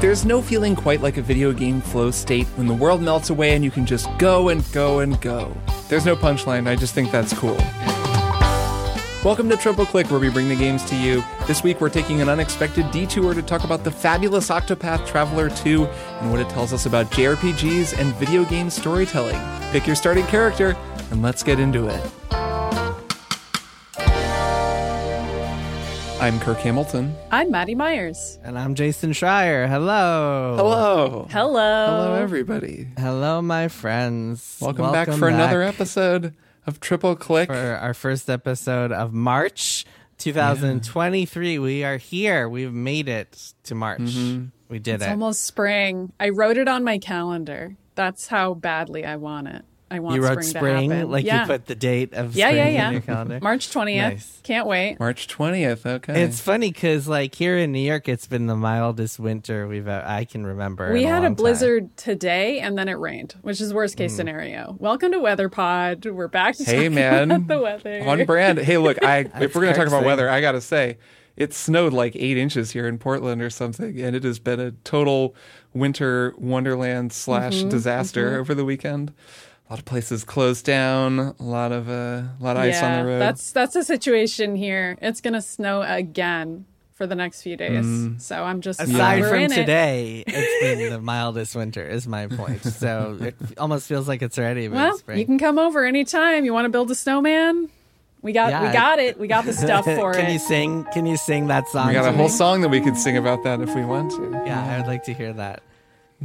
There's no feeling quite like a video game flow state when the world melts away and you can just go and go and go. There's no punchline, I just think that's cool. Welcome to Triple Click, where we bring the games to you. This week, we're taking an unexpected detour to talk about the fabulous Octopath Traveler 2 and what it tells us about JRPGs and video game storytelling. Pick your starting character, and let's get into it. I'm Kirk Hamilton. I'm Maddy Myers. And I'm Jason Schreier. Hello. Hello. Hello. Hello, everybody. Hello, my friends. Welcome, back for another episode of Triple Click. For our first episode of March 2023. We are here. We've made it to March. Mm-hmm. We did It's it. almost spring. I wrote it on my calendar. That's how badly I want it. I want you wrote spring, spring, to like yeah. you put the date of yeah, spring yeah, in yeah. your calendar. March 20th. Nice. Can't wait. March 20th, okay. It's funny because, like, here in New York, it's been the mildest winter we've I can remember. We in had a long time. blizzard today and then it rained, which is worst Mm. case scenario. Welcome to Weather Pod. We're back to Hey, man. about the weather. on brand. Hey, look, I if we're going to talk about weather, I got to say it snowed like eight inches here in Portland or something, and it has been a total winter wonderland slash Mm-hmm, disaster over the weekend. A lot of places closed down. A lot of uh, a lot of ice on the road. that's that's the situation here. It's gonna snow again for the next few days. Mm. So I'm just Aside from in it. today, it's been the mildest winter, is my point. So it almost feels like it's already been Well, spring. you can come over anytime. You want to build a snowman? We got Yeah, we got it. We got the stuff for can it. Can you sing? Can you sing that song? we got to a whole song that we could sing about that if we want to. Yeah, I would like to hear that.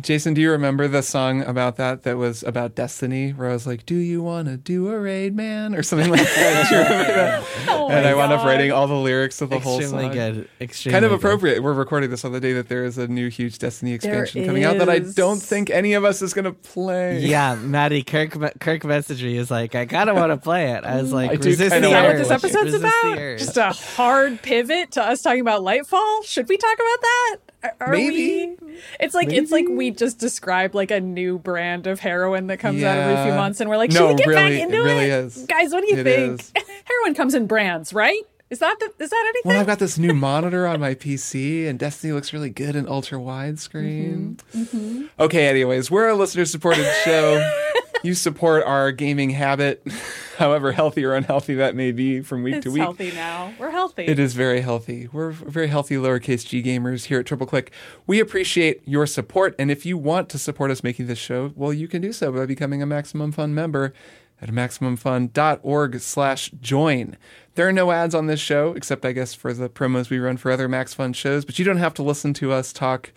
Jason, do you remember the song about that that was about destiny, where I was like, "Do you want to do a raid, man?" or something like that? Do you remember that? Oh and my I wound up writing all the lyrics of the whole Extremely song. good. Extremely kind of good. appropriate. We're recording this on the day that there is a new huge Destiny There expansion coming out that I don't think any of us is going to play. Yeah, Maddy Kirk Kirk messaged me. Is like, I kind of want to play it. I was mm. like, I resist kinda the Is that what this episode's about? Just a hard pivot to us talking about Lightfall. Should we talk about that? Are- Maybe. we? It's like it's like we just described like a new brand of heroin that comes out every few months, and we're like, No, should we get really, back it into really it? is. Guys, what do you It think? is. heroin comes in brands, right? Is that the, is that anything? Well, I've got this new monitor on my PC, and Destiny looks really good in ultra widescreen. Mm-hmm. Okay, anyways, we're a listener supported show. you support our gaming habit, however healthy or unhealthy that may be from week it's to week. healthy now. We're healthy. It is very healthy. We're very healthy lowercase g gamers here at Triple Click. We appreciate your support, and if you want to support us making this show, well, you can do so by becoming a Maximum Fun member at maximumfun.org slash join. There are no ads on this show, except I guess for the promos we run for other Max Fun shows, but you don't have to listen to us talk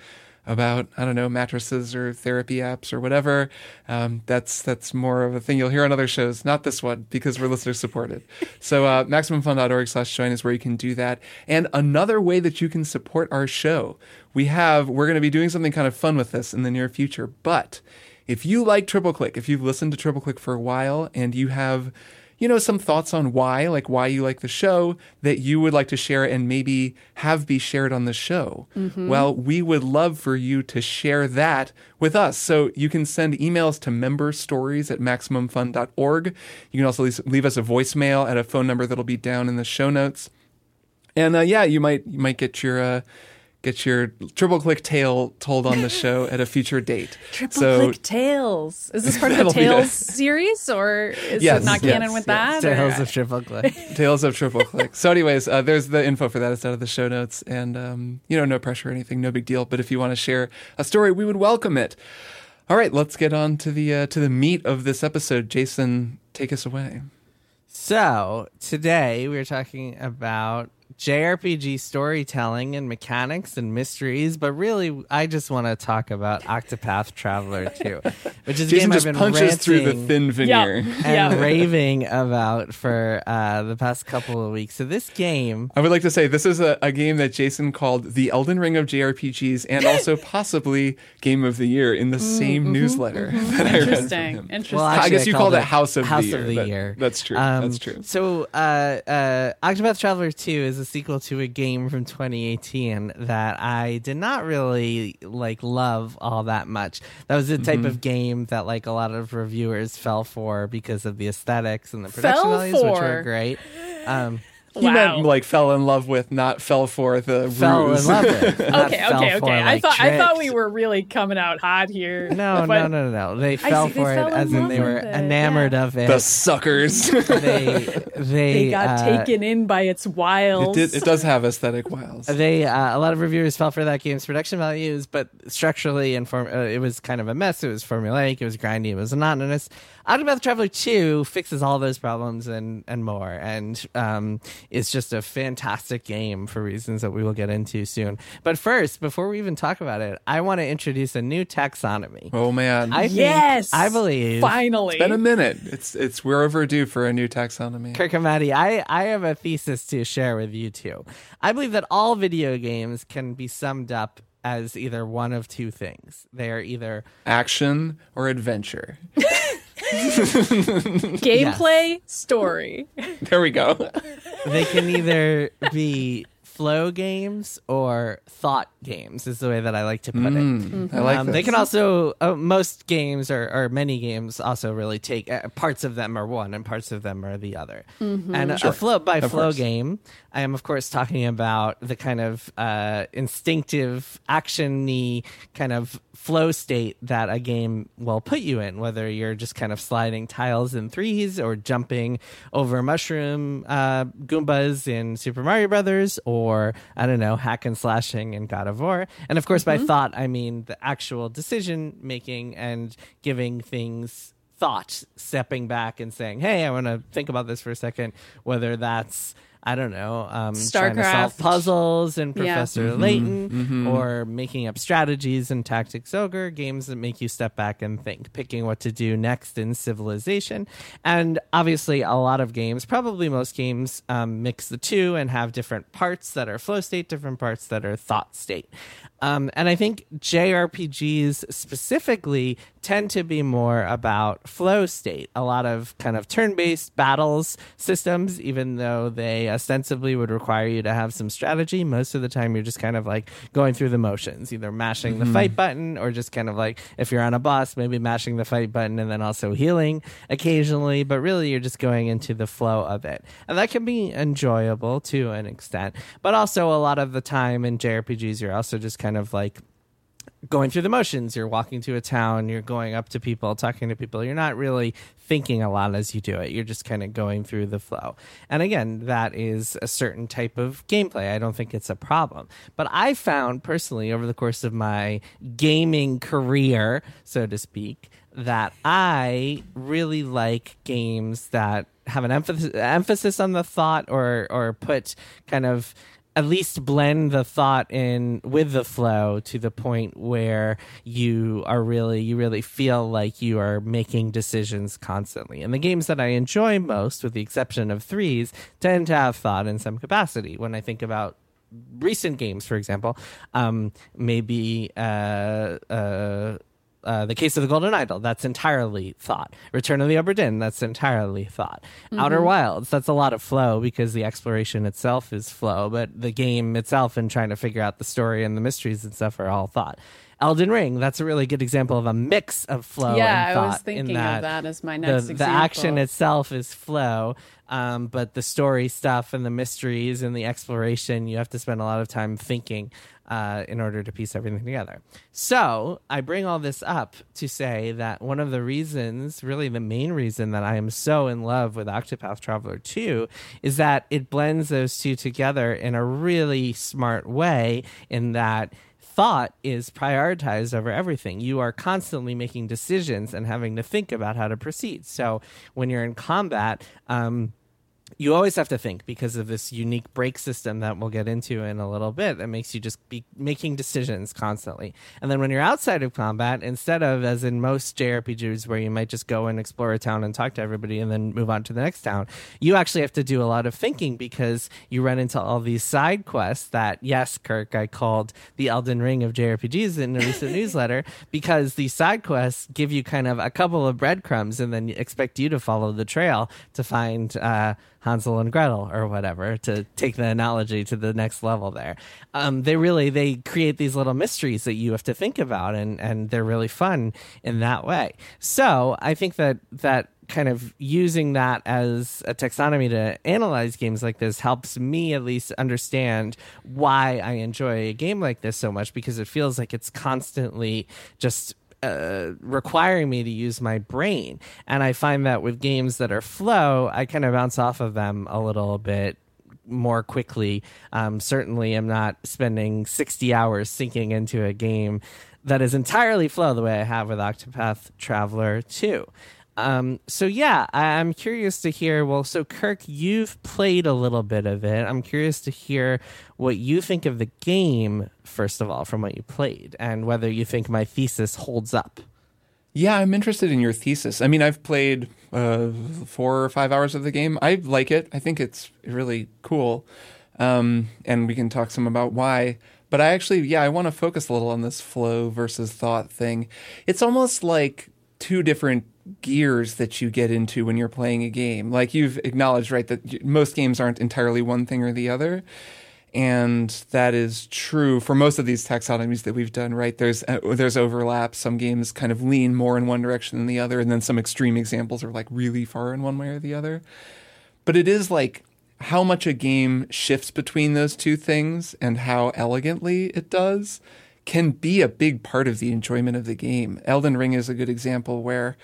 about I don't know mattresses or therapy apps or whatever. Um, that's that's more of a thing you'll hear on other shows, not this one because we're listener supported. so uh, maximumfun.org/join is where you can do that. And another way that you can support our show, we have we're going to be doing something kind of fun with this in the near future. But if you like Triple Click, if you've listened to Triple Click for a while and you have you know, some thoughts on why, like why you like the show that you would like to share and maybe have be shared on the show. Well, we would love for you to share that with us. So you can send emails to member stories at maximumfun.org. You can also leave, leave us a voicemail at a phone number that'll be down in the show notes. And uh, yeah, you might you might get your uh, get your triple click tale told on the show at a future date. Triple so click tales. Is this part of the Tales it. series, or is Yes, it not yes, canon with yes. that? or- Tales of Triple Click. Tales of Triple Click. So, anyways, uh, there's the info for that. It's out of the show notes, and um, you know, no pressure or anything, no big deal. But if you want to share a story, we would welcome it. All right, let's get on to the uh, to the meat of this episode. Jason, take us away. So today we're talking about JRPG storytelling and mechanics and mysteries, but really I just want to talk about Octopath Traveler 2, which is a Jason game I've just been punches through the thin veneer. and Yeah. raving about for uh, the past couple of weeks. So this game I would like to say this is a, a game that Jason called the Elden Ring of JRPGs and also possibly Game of the Year in the same newsletter that I read from Interesting. him. Interesting. Well, I guess you called called it House of the House Year. of the That- Year. that's true. Um, That's true. So, uh, uh, Octopath Traveler 2 is a sequel to a game from 2018 that I did not really like love all that much. That was the type Mm-hmm. of game that like a lot of reviewers fell for because of the aesthetics and the production Fell values, which were great. Um, He Wow. meant like fell in love with, not fell for the Fell ruse. in love with. not Okay, fell okay, for, okay. I like, thought I thought we were really coming out hot here. No, no, no, no, no. They fell see, for fell it in as in love they were it, enamored yeah. of it. the suckers. they they They got uh, taken in by its wiles. did, it does have aesthetic wiles. They uh, a lot of reviewers fell for that game's production values, but structurally and form, uh, it was kind of a mess. It was formulaic, it was grindy, it was monotonous. Octopath Traveler Two fixes all those problems and and more, and um, it's just a fantastic game for reasons that we will get into soon. But first, before we even talk about it, I want to introduce a new taxonomy. oh man, I think, yes, I believe Finally, it's been a minute. It's it's we're overdue for a new taxonomy. Kirk and Maddy, I, I have a thesis to share with you two. I believe that all video games can be summed up as either one of two things. They are either Action or adventure. gameplay story. There we go. they can either be flow games or thought games is the way that I like to put it. Mm-hmm. I like Um, this. they can also uh, most games or, or many games also really take uh, parts of them are one and parts of them are the other. Mm-hmm. And a- Sure. a flow by Of flow course. game, I am of course talking about the kind of uh, instinctive actiony kind of flow state that a game will put you in, whether you're just kind of sliding tiles in threes or jumping over mushroom uh, Goombas in Super Mario Brothers, or I don't know, hack and slashing in God of War. And of course, by thought, I mean the actual decision making and giving things thought, stepping back and saying, "Hey, I want to think about this for a second. Whether that's I don't know, um, trying to solve StarCraft. puzzles and Yeah. Professor Layton, or making up strategies in Tactics Ogre, games that make you step back and think, picking what to do next in Civilization. And obviously, a lot of games, probably most games, um, mix the two and have different parts that are flow state, different parts that are thought state. Um, and I think JRPGs specifically tend to be more about flow state. A lot of kind of turn based battles systems, even though they ostensibly would require you to have some strategy, most of the time you're just kind of like going through the motions, either mashing the fight button or just kind of like if you're on a boss, maybe mashing the fight button and then also healing occasionally. But really, you're just going into the flow of it. And that can be enjoyable to an extent. But also, a lot of the time in JRPGs, you're also just kind of like going through the motions. You're walking to a town, you're going up to people, talking to people. You're not really thinking a lot as you do it. You're just kind of going through the flow. And again, that is a certain type of gameplay. I don't think it's a problem. But I found personally over the course of my gaming career, so to speak, that I really like games that have an emphasis emphasis on the thought or or put kind of at least blend the thought in with the flow to the point where you are really you really feel like you are making decisions constantly. And the games that i enjoy most with the exception of threes tend to have thought in some capacity. When i think about recent games for example um, maybe uh, uh, uh, the case of the Golden Idol, that's entirely thought. Return of the Dinn, that's entirely thought. Outer Wilds, that's a lot of flow because the exploration itself is flow, but the game itself and trying to figure out the story and the mysteries and stuff are all thought. Elden Ring, that's a really good example of a mix of flow yeah, and thought. I was thinking that of that as my next the example. The action itself is flow um, but the story stuff and the mysteries and the exploration you have to spend a lot of time thinking uh, in order to piece everything together so i bring all this up to say that one of the reasons really the main reason that i am so in love with octopath traveler 2 is that it blends those two together in a really smart way in that thought is prioritized over everything. You are constantly making decisions and having to think about how to proceed. So when you're in combat, um, you always have to think because of this unique break system that we'll get into in a little bit that makes you just be making decisions constantly. And then when you're outside of combat, instead of as in most JRPGs where you might just go and explore a town and talk to everybody and then move on to the next town, you actually have to do a lot of thinking because you run into all these side quests that yes, Kirk, I called the Elden Ring of JRPGs in a recent newsletter because these side quests give you kind of a couple of breadcrumbs and then expect you to follow the trail to find uh, Hansel and Gretel or whatever to take the analogy to the next level there. Um, they really they create these little mysteries that you have to think about and and they're really fun in that way. So I think that that kind of using that as a taxonomy to analyze games like this helps me at least understand why I enjoy a game like this so much because it feels like it's constantly just uh, requiring me to use my brain. And I find that with games that are flow, I kind of bounce off of them a little bit more quickly. Um, certainly, I'm not spending 60 hours sinking into a game that is entirely flow the way I have with Octopath Traveler 2. Um, so yeah, I- I'm curious to hear. Well, so Kirk, you've played a little bit of it. I'm curious to hear what you think of the game, first of all, from what you played, and whether you think my thesis holds up. Yeah, I'm interested in your thesis. I mean, I've played uh, four or five hours of the game. I like it. I think it's really cool. Um, and we can talk some about why. But I actually, yeah, I want to focus a little on this flow versus thought thing. It's almost like two different gears that you get into when you're playing a game. Like you've acknowledged, right, that most games aren't entirely one thing or the other. And that is true for most of these taxonomies that we've done, right? There's uh, there's overlap. Some games kind of lean more in one direction than the other, and then some extreme examples are like really far in one way or the other. But it is like how much a game shifts between those two things and how elegantly it does can be a big part of the enjoyment of the game. Elden Ring is a good example where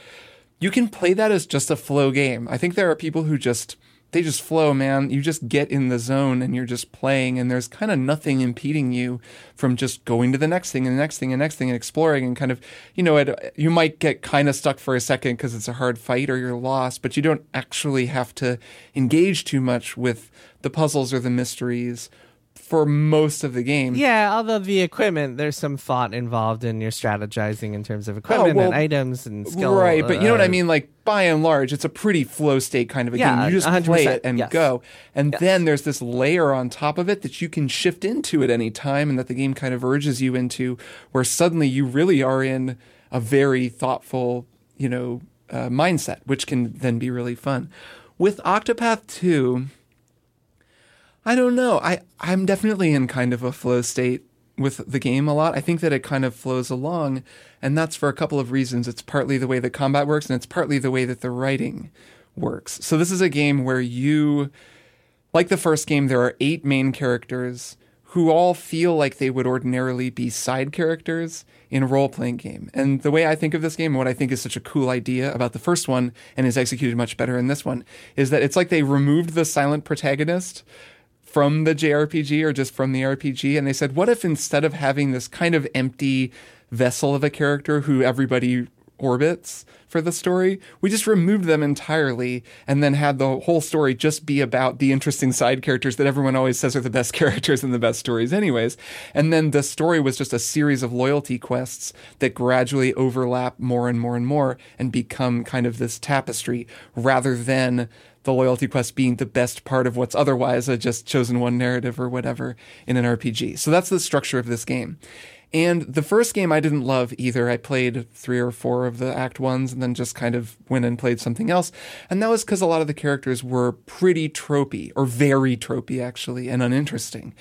you can play that as just a flow game. I think there are people who just they just flow, man. You just get in the zone and you're just playing, and there's kind of nothing impeding you from just going to the next thing and the next thing and next thing and exploring and kind of, you know, it, you might get kind of stuck for a second because it's a hard fight or you're lost, but you don't actually have to engage too much with the puzzles or the mysteries for most of the game. Yeah, although the equipment, there's some thought involved in your strategizing in terms of equipment Oh, well, and items and skill. Right, but you know what I uh, mean? Like by and large, it's a pretty flow state kind of a Yeah, game. You just 100%, play it and yes. go. And Yes. then there's this layer on top of it that you can shift into at any time and that the game kind of urges you into where suddenly you really are in a very thoughtful, you know, uh, mindset, which can then be really fun. With Octopath 2, I don't know. I I'm definitely in kind of a flow state with the game a lot. I think that it kind of flows along, and that's for a couple of reasons. It's partly the way the combat works, and it's partly the way that the writing works. So this is a game where you, like the first game, there are eight main characters who all feel like they would ordinarily be side characters in a role playing game. And the way I think of this game, what I think is such a cool idea about the first one and is executed much better in this one, is that it's like they removed the silent protagonist from the JRPG or just from the RPG. And they said, what if instead of having this kind of empty vessel of a character who everybody orbits for the story, we just removed them entirely and then had the whole story just be about the interesting side characters that everyone always says are the best characters and the best stories, anyways. And then the story was just a series of loyalty quests that gradually overlap more and more and more and become kind of this tapestry rather than the loyalty quest being the best part of what's otherwise a just chosen one narrative or whatever in an RPG. So that's the structure of this game. And the first game I didn't love either. I played three or four of the act ones and then just kind of went and played something else. And that was because a lot of the characters were pretty tropey, or very tropey actually, and uninteresting.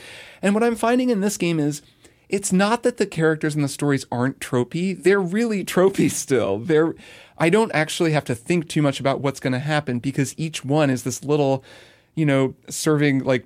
And what I'm finding in this game is it's not that the characters and the stories aren't tropey. They're really tropey still. They're I don't actually have to think too much about what's going to happen because each one is this little, you know, serving like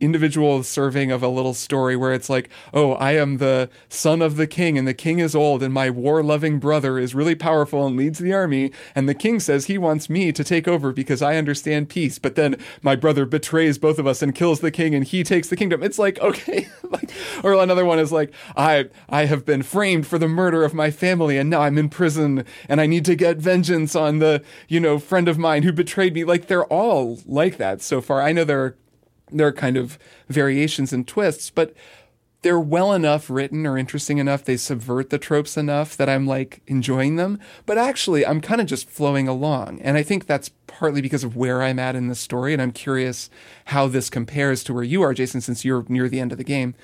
individual serving of a little story where it's like, oh, I am the son of the king and the king is old and my war loving brother is really powerful and leads the army. And the king says he wants me to take over because I understand peace. But then my brother betrays both of us and kills the king and he takes the kingdom. It's like, okay. like, or another one is like, I, I have been framed for the murder of my family and now I'm in prison and I need to get vengeance on the, you know, friend of mine who betrayed me. Like they're all like that so far. I know there are there are kind of variations and twists, but they're well enough written or interesting enough. They subvert the tropes enough that I'm like enjoying them. But actually, I'm kind of just flowing along. And I think that's partly because of where I'm at in the story. And I'm curious how this compares to where you are, Jason, since you're near the end of the game.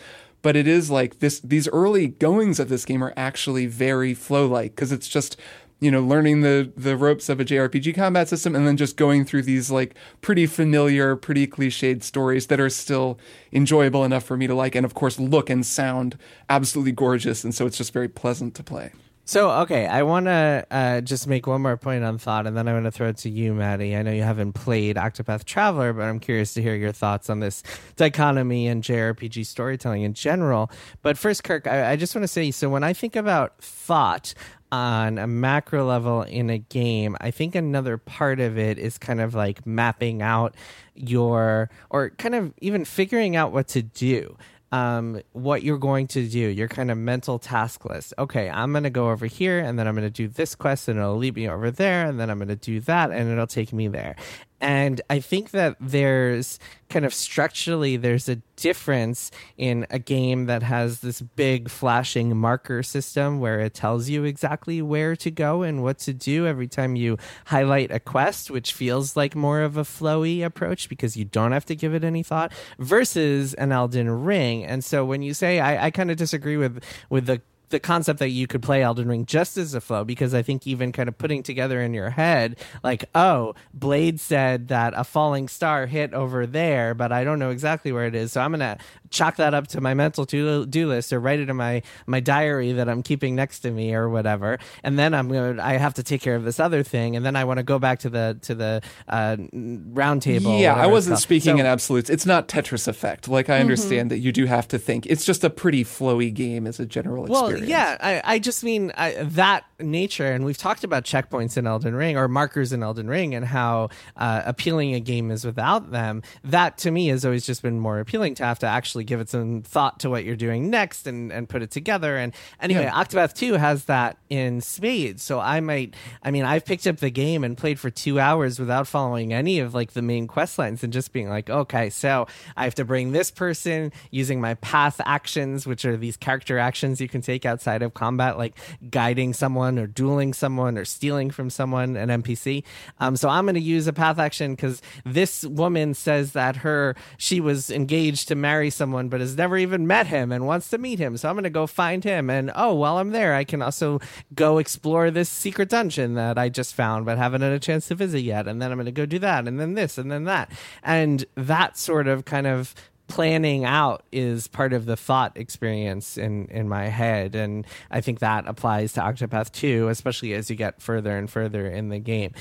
But it is like this, these early goings of this game are actually very flow like because it's just you know, learning the the ropes of a JRPG combat system and then just going through these like pretty familiar, pretty cliched stories that are still enjoyable enough for me to like and of course look and sound absolutely gorgeous and so it's just very pleasant to play. So, okay, I want to uh, just make one more point on thought, and then I want to throw it to you, Maddy. I know you haven't played Octopath Traveler, but I'm curious to hear your thoughts on this dichotomy and JRPG storytelling in general. But first, Kirk, I, I just want to say so when I think about thought, on a macro level in a game, I think another part of it is kind of like mapping out your, or kind of even figuring out what to do um, what you're going to do, your kind of mental task list. Okay, I'm going to go over here and then I'm going to do this quest and it'll lead me over there and then I'm going to do that and it'll take me there. And I think that there's kind of structurally, there's a difference in a game that has this big flashing marker system where it tells you exactly where to go and what to do every time you highlight a quest, which feels like more of a flowy approach because you don't have to give it any thought, versus an Elden Ring. And so when you say, I, I kind of disagree with with the the concept that you could play Elden Ring just as a flow because I think even kind of putting together in your head like oh Blaidd said that a falling star hit over there but I don't know exactly where it is. So I'm gonna chalk that up to my mental to do list or write it in my my diary that I'm keeping next to me or whatever. And then I'm gonna I have to take care of this other thing and then I want to go back to the to the uh, round table yeah I wasn't speaking so, in absolutes. It's not Tetris effect. Like I understand mm-hmm. that you do have to think. It's just a pretty flowy game as a general well, experience yeah I, I just mean I, that nature and we've talked about checkpoints in Elden Ring or markers in Elden Ring and how uh, appealing a game is without them that to me has always just been more appealing to have to actually give it some thought to what you're doing next and, and put it together. And anyway, yeah. Octopath 2 has that in spades. So I might, I mean, I've picked up the game and played for two hours without following any of like the main quest lines and just being like, okay, so I have to bring this person using my path actions, which are these character actions you can take outside of combat, like guiding someone or dueling someone or stealing from someone, an NPC. Um, so I'm going to use a path action because this woman says that her, she was engaged to marry someone someone but has never even met him and wants to meet him. So I'm going to go find him. And oh, while I'm there, I can also go explore this secret dungeon that I just found but haven't had a chance to visit yet. And then I'm going to go do that and then this and then that. And that sort of kind of planning out is part of the thought experience in in my head and i think that applies to octopath 2 especially as you get further and further in the game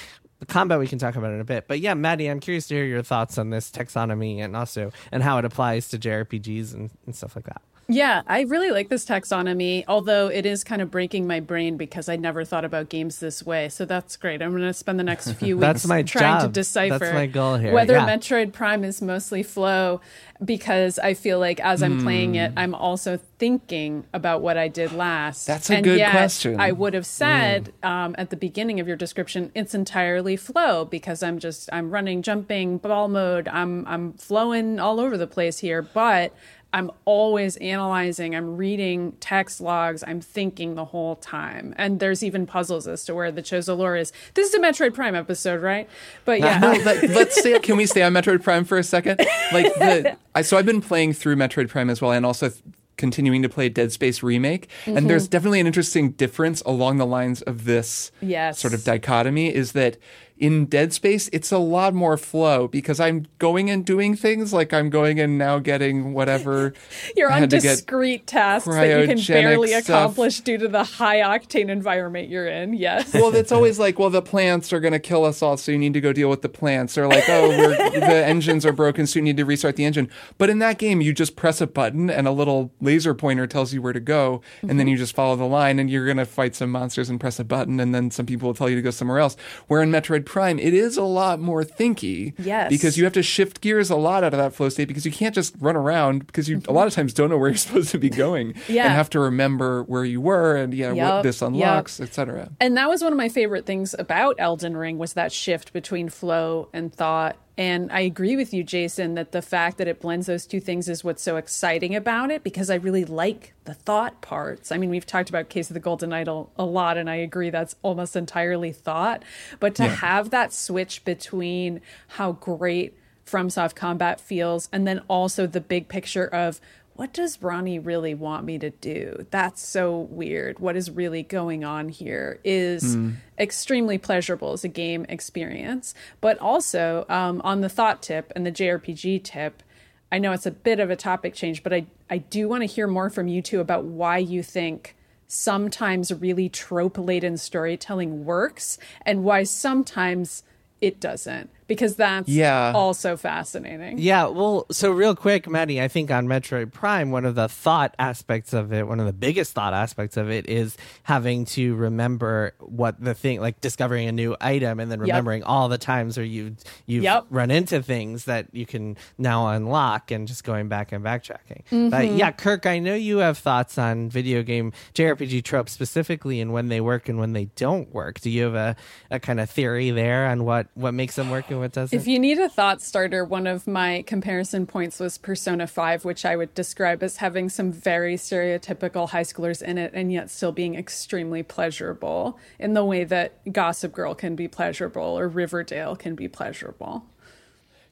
the combat we can talk about in a bit. But yeah, Maddy, I'm curious to hear your thoughts on this taxonomy and also and how it applies to JRPGs and, and stuff like that. Yeah, I really like this taxonomy, although it is kind of breaking my brain because I never thought about games this way. So that's great. I'm going to spend the next few weeks that's my trying job. to decipher that's my goal here. whether yeah. Metroid Prime is mostly flow because I feel like as I'm mm. playing it, hmm. I'm also thinking about what I did last. That's a and good yet, question. I would have said mm. um, at the beginning of your description, it's entirely flow because I'm just I'm running, jumping, ball mode. I'm I'm flowing all over the place here, but I'm always analyzing, I'm reading text logs, I'm thinking the whole time. And there's even puzzles as to where the Chozo is. This is a Metroid Prime episode, right? But yeah. no, let, us stay, can we stay on Metroid Prime for a second? Like the, I, so I've been playing through Metroid Prime as well and also continuing to play Dead Space remake. Mm-hmm. And there's definitely an interesting difference along the lines of this yes. sort of dichotomy is that in Dead Space, it's a lot more flow because I'm going and doing things like I'm going and now getting whatever. You're on discrete tasks that you can barely stuff. accomplish due to the high octane environment you're in. Yes. Well, it's always like, well, the plants are going to kill us all, so you need to go deal with the plants. Or like, oh, the engines are broken, so you need to restart the engine. But in that game, you just press a button and a little laser pointer tells you where to go, and mm-hmm. then you just follow the line, and you're going to fight some monsters and press a button, and then some people will tell you to go somewhere else. Where in Metroid Prime, it is a lot more thinky. Yes. Because you have to shift gears a lot out of that flow state because you can't just run around because you a mm-hmm. lot of times don't know where you're supposed to be going. yeah. And have to remember where you were and yeah, yep. what this unlocks, yep. etc. And that was one of my favorite things about Elden Ring was that shift between flow and thought and I agree with you, Jason, that the fact that it blends those two things is what's so exciting about it because I really like the thought parts. I mean, we've talked about Case of the Golden Idol a lot, and I agree that's almost entirely thought. But to yeah. have that switch between how great FromSoft combat feels and then also the big picture of what does Ranni really want me to do? That's so weird. What is really going on here is mm. extremely pleasurable as a game experience. But also, um, on the thought tip and the JRPG tip, I know it's a bit of a topic change, but I, I do want to hear more from you two about why you think sometimes really trope laden storytelling works and why sometimes it doesn't because that's Yeah. also fascinating. Yeah, well, so real quick, Maddy, I think on Metroid Prime, one of the thought aspects of it, one of the biggest thought aspects of it is having to remember what the thing, like discovering a new item and then remembering all the times where you you've Yep. run into things that you can now unlock and just going back and backtracking. But mm-hmm. yeah, Kirk, I know you have thoughts on video game JRPG tropes specifically and when they work and when they don't work. Do you have a, a kind of theory there on what what makes them work and what doesn't? If you need a thought starter, one of my comparison points was Persona 5, which I would describe as having some very stereotypical high schoolers in it and yet still being extremely pleasurable in the way that Gossip Girl can be pleasurable or Riverdale can be pleasurable.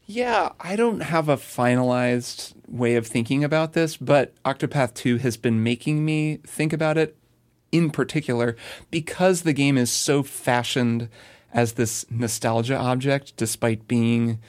Yeah, I don't have a finalized way of thinking about this, but Octopath 2 has been making me think about it in particular because the game is so fashioned as this nostalgia object despite being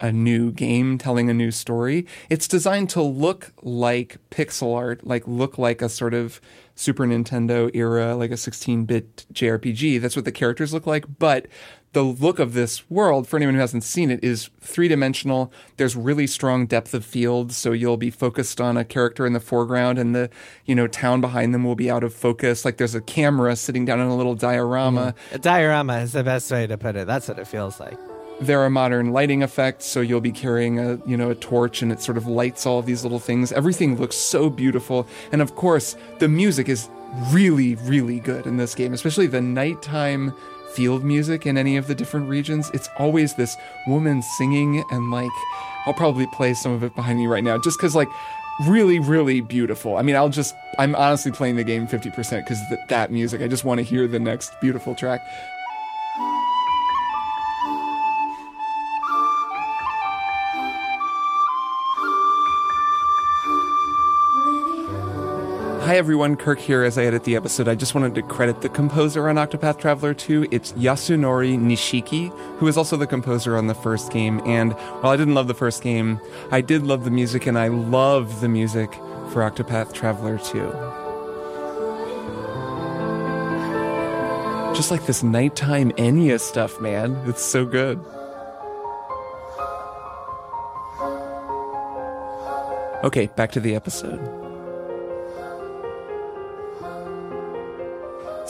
a new game telling a new story. It's designed to look like pixel art, like look like a sort of Super Nintendo era, like a 16 bit JRPG. That's what the characters look like. But the look of this world, for anyone who hasn't seen it, is three dimensional. There's really strong depth of field, so you'll be focused on a character in the foreground, and the you know town behind them will be out of focus. Like there's a camera sitting down in a little diorama. Mm-hmm. a diorama is the best way to put it. That's what it feels like. There are modern lighting effects, so you'll be carrying a you know a torch, and it sort of lights all of these little things. Everything looks so beautiful, and of course, the music is really, really good in this game, especially the nighttime field music in any of the different regions. It's always this woman singing, and like I'll probably play some of it behind me right now, just because like really, really beautiful. I mean, I'll just I'm honestly playing the game fifty percent because th- that music. I just want to hear the next beautiful track. Hi everyone, Kirk here as I edit the episode. I just wanted to credit the composer on Octopath Traveler 2. It's Yasunori Nishiki, who is also the composer on the first game. And while I didn't love the first game, I did love the music and I love the music for Octopath Traveler 2. Just like this nighttime Enya stuff, man. It's so good. Okay, back to the episode.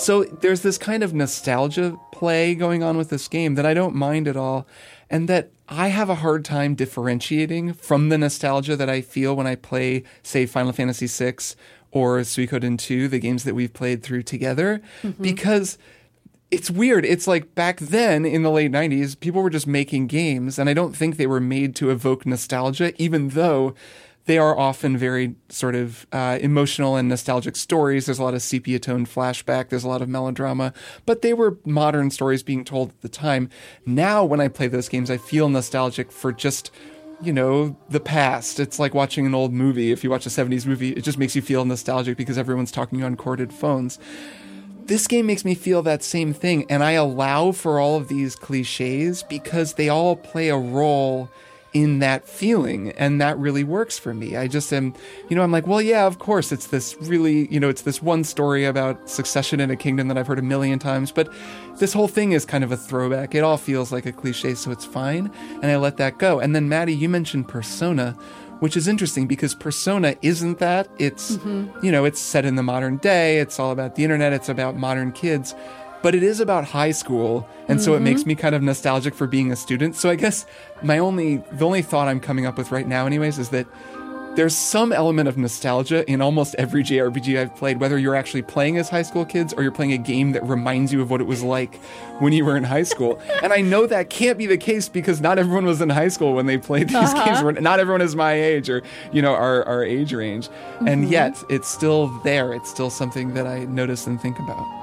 So there's this kind of nostalgia play going on with this game that I don't mind at all, and that I have a hard time differentiating from the nostalgia that I feel when I play, say, Final Fantasy VI or Suikoden 2, the games that we've played through together, mm-hmm. because it's weird. It's like back then in the late 90s, people were just making games, and I don't think they were made to evoke nostalgia, even though they are often very sort of uh, emotional and nostalgic stories. There's a lot of sepia toned flashback, there's a lot of melodrama, but they were modern stories being told at the time. Now, when I play those games, I feel nostalgic for just you know, the past. It's like watching an old movie. If you watch a 70s movie, it just makes you feel nostalgic because everyone's talking on corded phones this game makes me feel that same thing and i allow for all of these cliches because they all play a role in that feeling and that really works for me. I just am you know i'm like well yeah of course it's this really you know it's this one story about succession in a kingdom that i've heard a million times but this whole thing is kind of a throwback. It all feels like a cliche so it's fine and i let that go. And then Maddy you mentioned persona which is interesting because persona isn't that. It's mm-hmm. you know it's set in the modern day. It's all about the internet. It's about modern kids but it is about high school and so it mm-hmm. makes me kind of nostalgic for being a student so i guess my only the only thought i'm coming up with right now anyways is that there's some element of nostalgia in almost every JRPG I've played, whether you're actually playing as high school kids or you're playing a game that reminds you of what it was like when you were in high school. and I know that can't be the case because not everyone was in high school when they played these uh-huh. games. We're- Not everyone is my age or, you know, our, our age range. And mm-hmm. yet it's still there. It's still something that I notice and think about.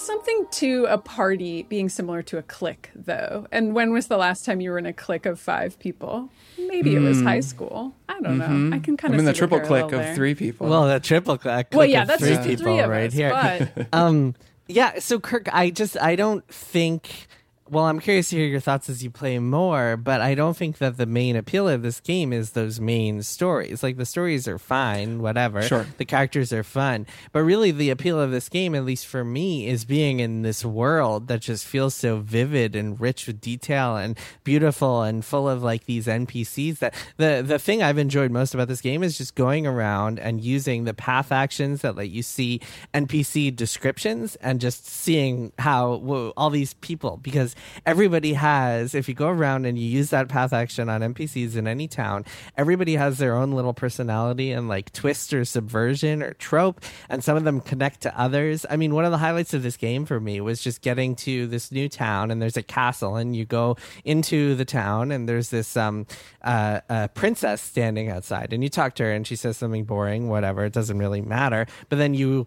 There's something to a party being similar to a clique, though. And when was the last time you were in a clique of five people? Maybe it was high school. I don't know. I can kind I'm of in the see triple clique of there. three people. Well, the triple clique. Well, yeah, of that's three just people three of right us. here. But um, yeah. So Kirk, I just I don't think well, I'm curious to hear your thoughts as you play more, but I don't think that the main appeal of this game is those main stories. Like the stories are fine, whatever. Sure. The characters are fun, but really the appeal of this game, at least for me, is being in this world that just feels so vivid and rich with detail and beautiful and full of like these NPCs. That the the thing I've enjoyed most about this game is just going around and using the path actions that let you see NPC descriptions and just seeing how whoa, all these people because everybody has if you go around and you use that path action on npcs in any town everybody has their own little personality and like twist or subversion or trope and some of them connect to others. I mean one of the highlights of this game for me was just getting to this new town and there's a castle and you go into the town and there's this um uh, uh princess standing outside and you talk to her and she says something boring whatever it doesn't really matter but then you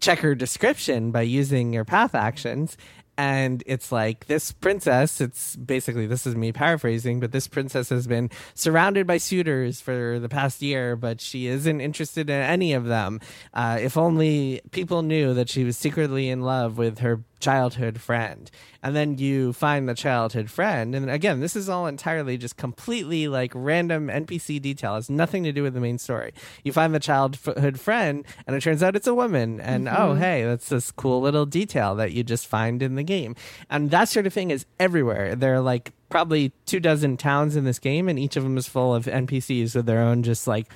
check her description by using your path actions and it's like this princess it's basically this is me paraphrasing but this princess has been surrounded by suitors for the past year but she isn't interested in any of them. Uh, if only people knew that she was secretly in love with her childhood friend. And then you find the childhood friend. And again this is all entirely just completely like random npc detail. It has nothing to do with the main story. You find the childhood friend and it turns out it's a woman. And Mm-hmm. oh hey that's this cool little detail that you just find in the game. And that sort of thing is everywhere. There are like probably two dozen towns in this game and each of them is full of npcs with their own just like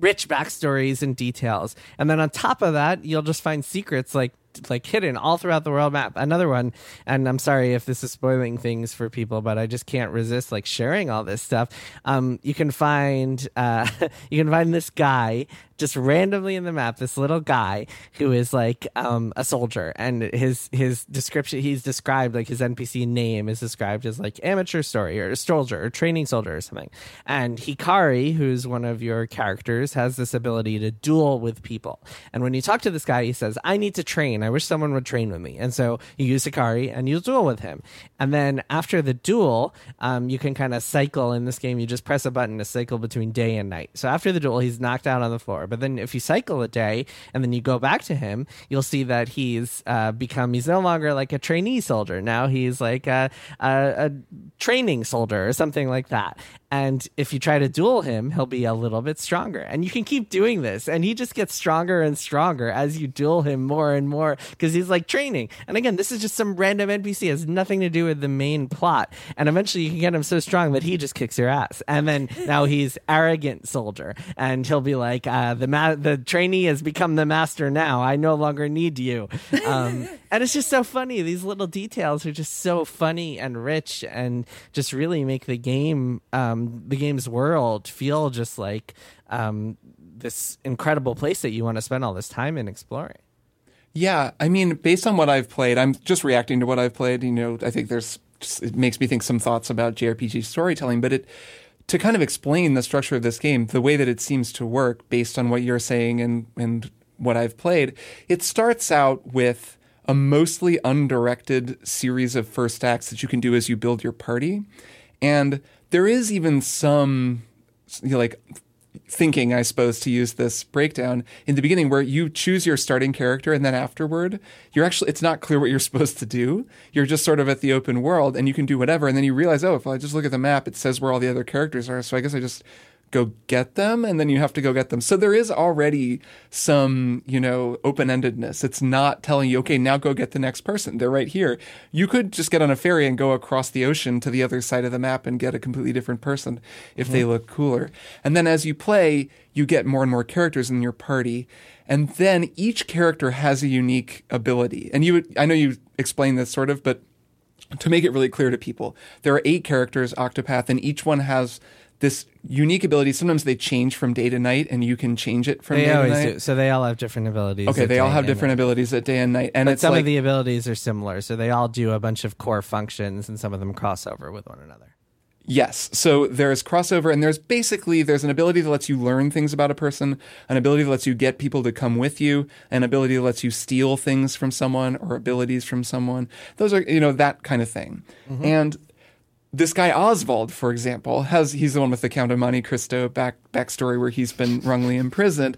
rich backstories and details. And then on top of that, you'll just find secrets like like hidden all throughout the world map. Another one, and I'm sorry if this is spoiling things for people, but I just can't resist like sharing all this stuff. Um, you can find uh, you can find this guy just randomly in the map, this little guy who is like um, a soldier, and his his description he's described like his NPC name is described as like amateur story or soldier or training soldier or something. And Hikari, who's one of your characters, has this ability to duel with people. And when you talk to this guy, he says, "I need to train. I wish someone would train with me." And so you use Hikari and you duel with him. And then after the duel, um, you can kind of cycle in this game. You just press a button to cycle between day and night. So after the duel, he's knocked out on the floor. But then if you cycle a day and then you go back to him, you'll see that he's uh, become he's no longer like a trainee soldier. Now he's like a, a, a training soldier or something like that. And if you try to duel him, he'll be a little bit stronger. And you can keep doing this. And he just gets stronger and stronger as you duel him more and more because he's like training. And again, this is just some random NPC. It has nothing to do with the main plot. And eventually you can get him so strong that he just kicks your ass. And then now he's arrogant soldier. And he'll be like, uh, the, ma- the trainee has become the master now. I no longer need you. Um, and it's just so funny. These little details are just so funny and rich and just really make the game, um, the game's world feel just like um, this incredible place that you want to spend all this time in exploring. Yeah, I mean, based on what I've played, I'm just reacting to what I've played. You know, I think there's it makes me think some thoughts about JRPG storytelling, but it to kind of explain the structure of this game, the way that it seems to work based on what you're saying and and what I've played, it starts out with a mostly undirected series of first acts that you can do as you build your party. And there is even some you know, like thinking, I suppose, to use this breakdown in the beginning where you choose your starting character and then afterward, you're actually, it's not clear what you're supposed to do. You're just sort of at the open world and you can do whatever. And then you realize, oh, if I just look at the map, it says where all the other characters are. So I guess I just go get them and then you have to go get them. So there is already some, you know, open-endedness. It's not telling you, okay, now go get the next person. They're right here. You could just get on a ferry and go across the ocean to the other side of the map and get a completely different person if they mm-hmm. look cooler. And then as you play, you get more and more characters in your party. And then each character has a unique ability. And you I know you explained this sort of, but to make it really clear to people, there are eight characters, Octopath, and each one has this unique ability. Sometimes they change from day to night, and you can change it from They day to night. do. So they all have different abilities. Okay, they all have different night. abilities at day and night, and But some like of the abilities are similar. So they all do a bunch of core functions, and some of them cross over with one another. Yes. So there's crossover and there's basically there's an ability that lets you learn things about a person, an ability that lets you get people to come with you, an ability that lets you steal things from someone or abilities from someone. Those are you know that kind of thing. Mm-hmm. And this guy Oswald, for example, has he's the one with the Count of Monte Cristo back backstory where he's been wrongly imprisoned.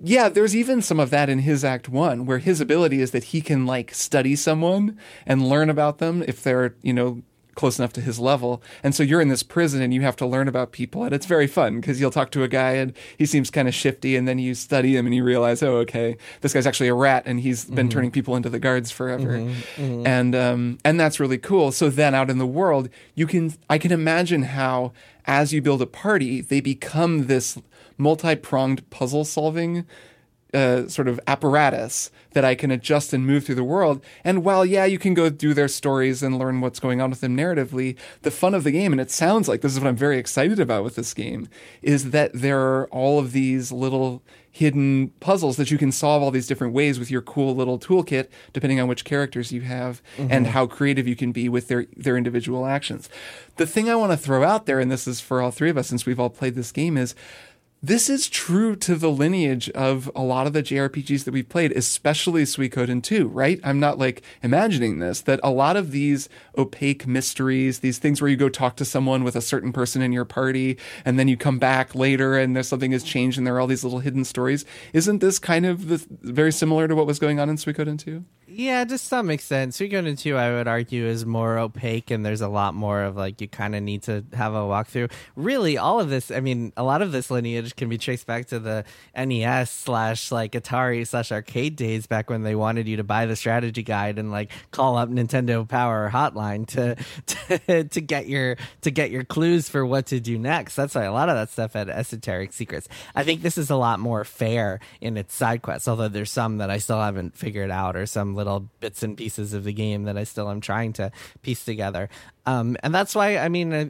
yeah, there's even some of that in his act one, where his ability is that he can like study someone and learn about them if they're, you know, close enough to his level. And so you're in this prison and you have to learn about people. And it's very fun because you'll talk to a guy and he seems kind of shifty. And then you study him and you realize, oh, okay, this guy's actually a rat and he's been mm-hmm. turning people into the guards forever. Mm-hmm. Mm-hmm. And, um, and that's really cool. So then out in the world, you can, I can imagine how as you build a party, they become this multi-pronged puzzle solving uh, sort of apparatus that I can adjust and move through the world. And while, yeah, you can go do their stories and learn what's going on with them narratively, the fun of the game, and it sounds like this is what I'm very excited about with this game, is that there are all of these little hidden puzzles that you can solve all these different ways with your cool little toolkit, depending on which characters you have and how creative you can be with their, their individual actions. The thing I want to throw out there, and this is for all three of us since we've all played this game, is this is true to the lineage of a lot of the JRPGs that we've played, especially Suikoden 2, right? I'm not like imagining this, that a lot of these opaque mysteries, these things where you go talk to someone with a certain person in your party, and then you come back later and there's something has changed and there are all these little hidden stories. Isn't this kind of the, very similar to what was going on in Suikoden 2? Yeah, to some extent. Suikoden 2, I would argue, is more opaque, and there's a lot more of like you kind of need to have a walkthrough. Really, all of this, I mean, a lot of this lineage can be traced back to the NES slash like Atari slash arcade days back when they wanted you to buy the strategy guide and like call up Nintendo Power Hotline to to, to get your to get your clues for what to do next. That's why a lot of that stuff had esoteric secrets. I think this is a lot more fair in its side quests, although there's some that I still haven't figured out or some little bits and pieces of the game that I still am trying to piece together. Um, and that's why I mean, uh,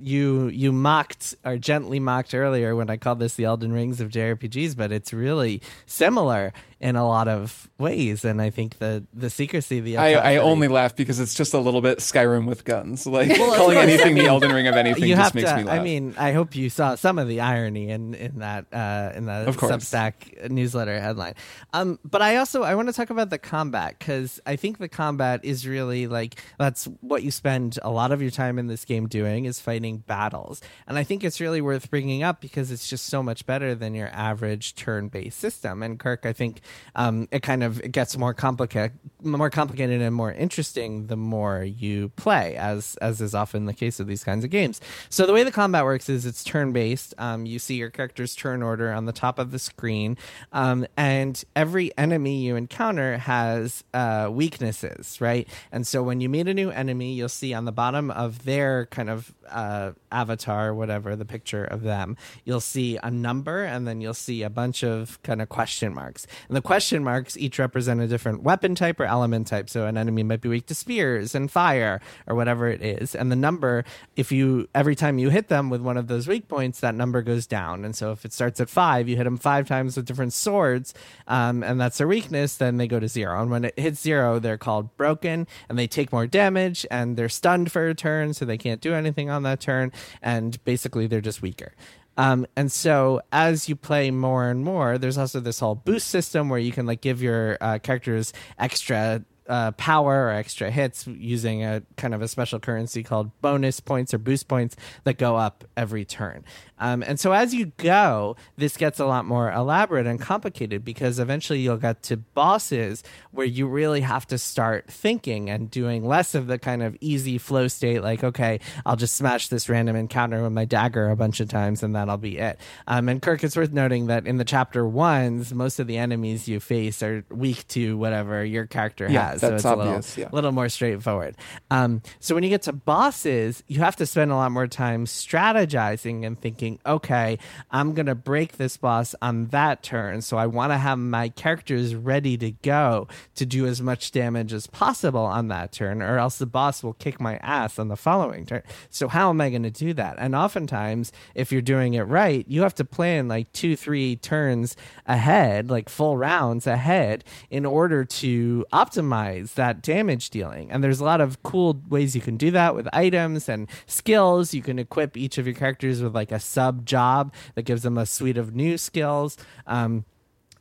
you you mocked or gently mocked earlier when I called this the Elden Rings of JRPGs, but it's really similar in a lot of ways. And I think the the secrecy, the I, I only laugh because it's just a little bit Skyrim with guns. Like calling anything the Elden Ring of anything just makes to. me laugh. I mean, I hope you saw some of the irony in in that uh, in the Of. Substack newsletter headline. Um, but I also I want to talk about the combat because I think the combat is really like that's what you spend a lot of your time in this game doing is fighting battles, and I think it's really worth bringing up because it's just so much better than your average turn based system. And Kirk, I think um, it kind of it gets more complicated, more complicated and more interesting the more you play, as as is often the case with these kinds of games. So the way the combat works is it's turn based. Um, you see your character's turn order on the top of the screen, um, and every enemy you encounter has uh, weaknesses, right? And so when you meet a new enemy, you'll see on the bottom of their kind of uh, avatar, whatever the picture of them, you'll see a number, and then you'll see a bunch of kind of question marks. And the question marks each represent a different weapon type or element type. So an enemy might be weak to spears and fire or whatever it is. And the number, if you every time you hit them with one of those weak points, that number goes down. And so if it starts at five, you hit them five times with different swords, um, and that's their weakness, then they go to zero. And when it hits zero, they're called broken, and they take more damage, and they're stunned for a turn, so they can't do anything on that turn. And basically, they're just weaker. Um, and so as you play more and more, there's also this whole boost system where you can like give your uh, characters extra uh, power or extra hits using a kind of a special currency called bonus points or boost points that go up every turn. Um, and so as you go, this gets a lot more elaborate and complicated because eventually you'll get to bosses where you really have to start thinking and doing less of the kind of easy flow state, like, okay, I'll just smash this random encounter with my dagger a bunch of times and that'll be it. Um, and Kirk, it's worth noting that in the chapter ones, most of the enemies you face are weak to whatever your character Yeah, has. So that's it's a little, yeah. little more straightforward. Um, so when you get to bosses, you have to spend a lot more time strategizing and thinking, okay, I'm going to break this boss on that turn. So I want to have my characters ready to go to do as much damage as possible on that turn, or else the boss will kick my ass on the following turn. So how am I going to do that? And oftentimes, if you're doing it right, you have to plan like two, three turns ahead, like full rounds ahead, in order to optimize that damage dealing. And there's a lot of cool ways you can do that with items and skills. You can equip each of your characters with like a sub job that gives them a suite of new skills. Um,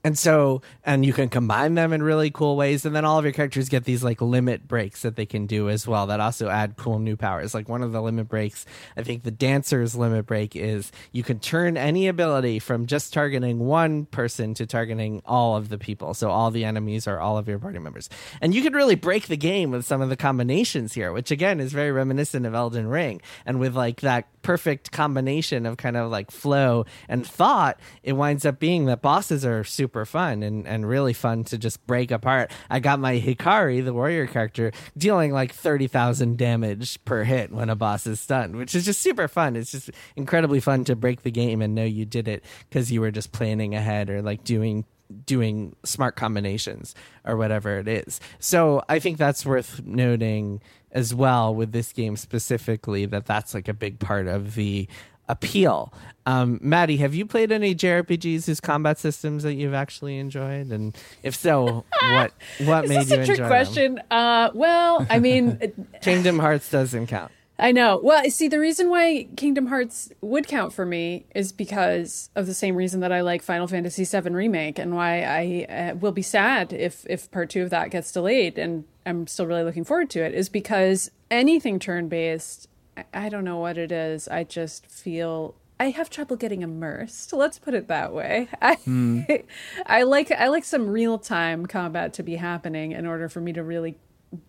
and so, and you can combine them in really cool ways. And then all of your characters get these like limit breaks that they can do as well that also add cool new powers. Like one of the limit breaks, I think the dancer's limit break is you can turn any ability from just targeting one person to targeting all of the people. So all the enemies are all of your party members. And you could really break the game with some of the combinations here, which again is very reminiscent of Elden Ring. And with like that perfect combination of kind of like flow and thought, it winds up being that bosses are super fun and, and really fun to just break apart. I got my Hikari, the warrior character, dealing like 30,000 damage per hit when a boss is stunned, which is just super fun. It's just incredibly fun to break the game and know you did it because you were just planning ahead or like doing doing smart combinations or whatever it is. So I think that's worth noting as well with this game specifically that that's like a big part of the appeal. Um, Maddy, have you played any JRPGs whose combat systems that you've actually enjoyed? And if so, what what Is made this you a trick enjoy question? Uh, well, I mean. Kingdom Hearts doesn't count. I know. Well, see, the reason why Kingdom Hearts would count for me is because of the same reason that I like Final Fantasy VII Remake, and why I uh, will be sad if if Part Two of that gets delayed, and I'm still really looking forward to it. Is because anything turn based, I, don't know what it is. I just feel I have trouble getting immersed. Let's put it that way. I I like I like some real time combat to be happening in order for me to really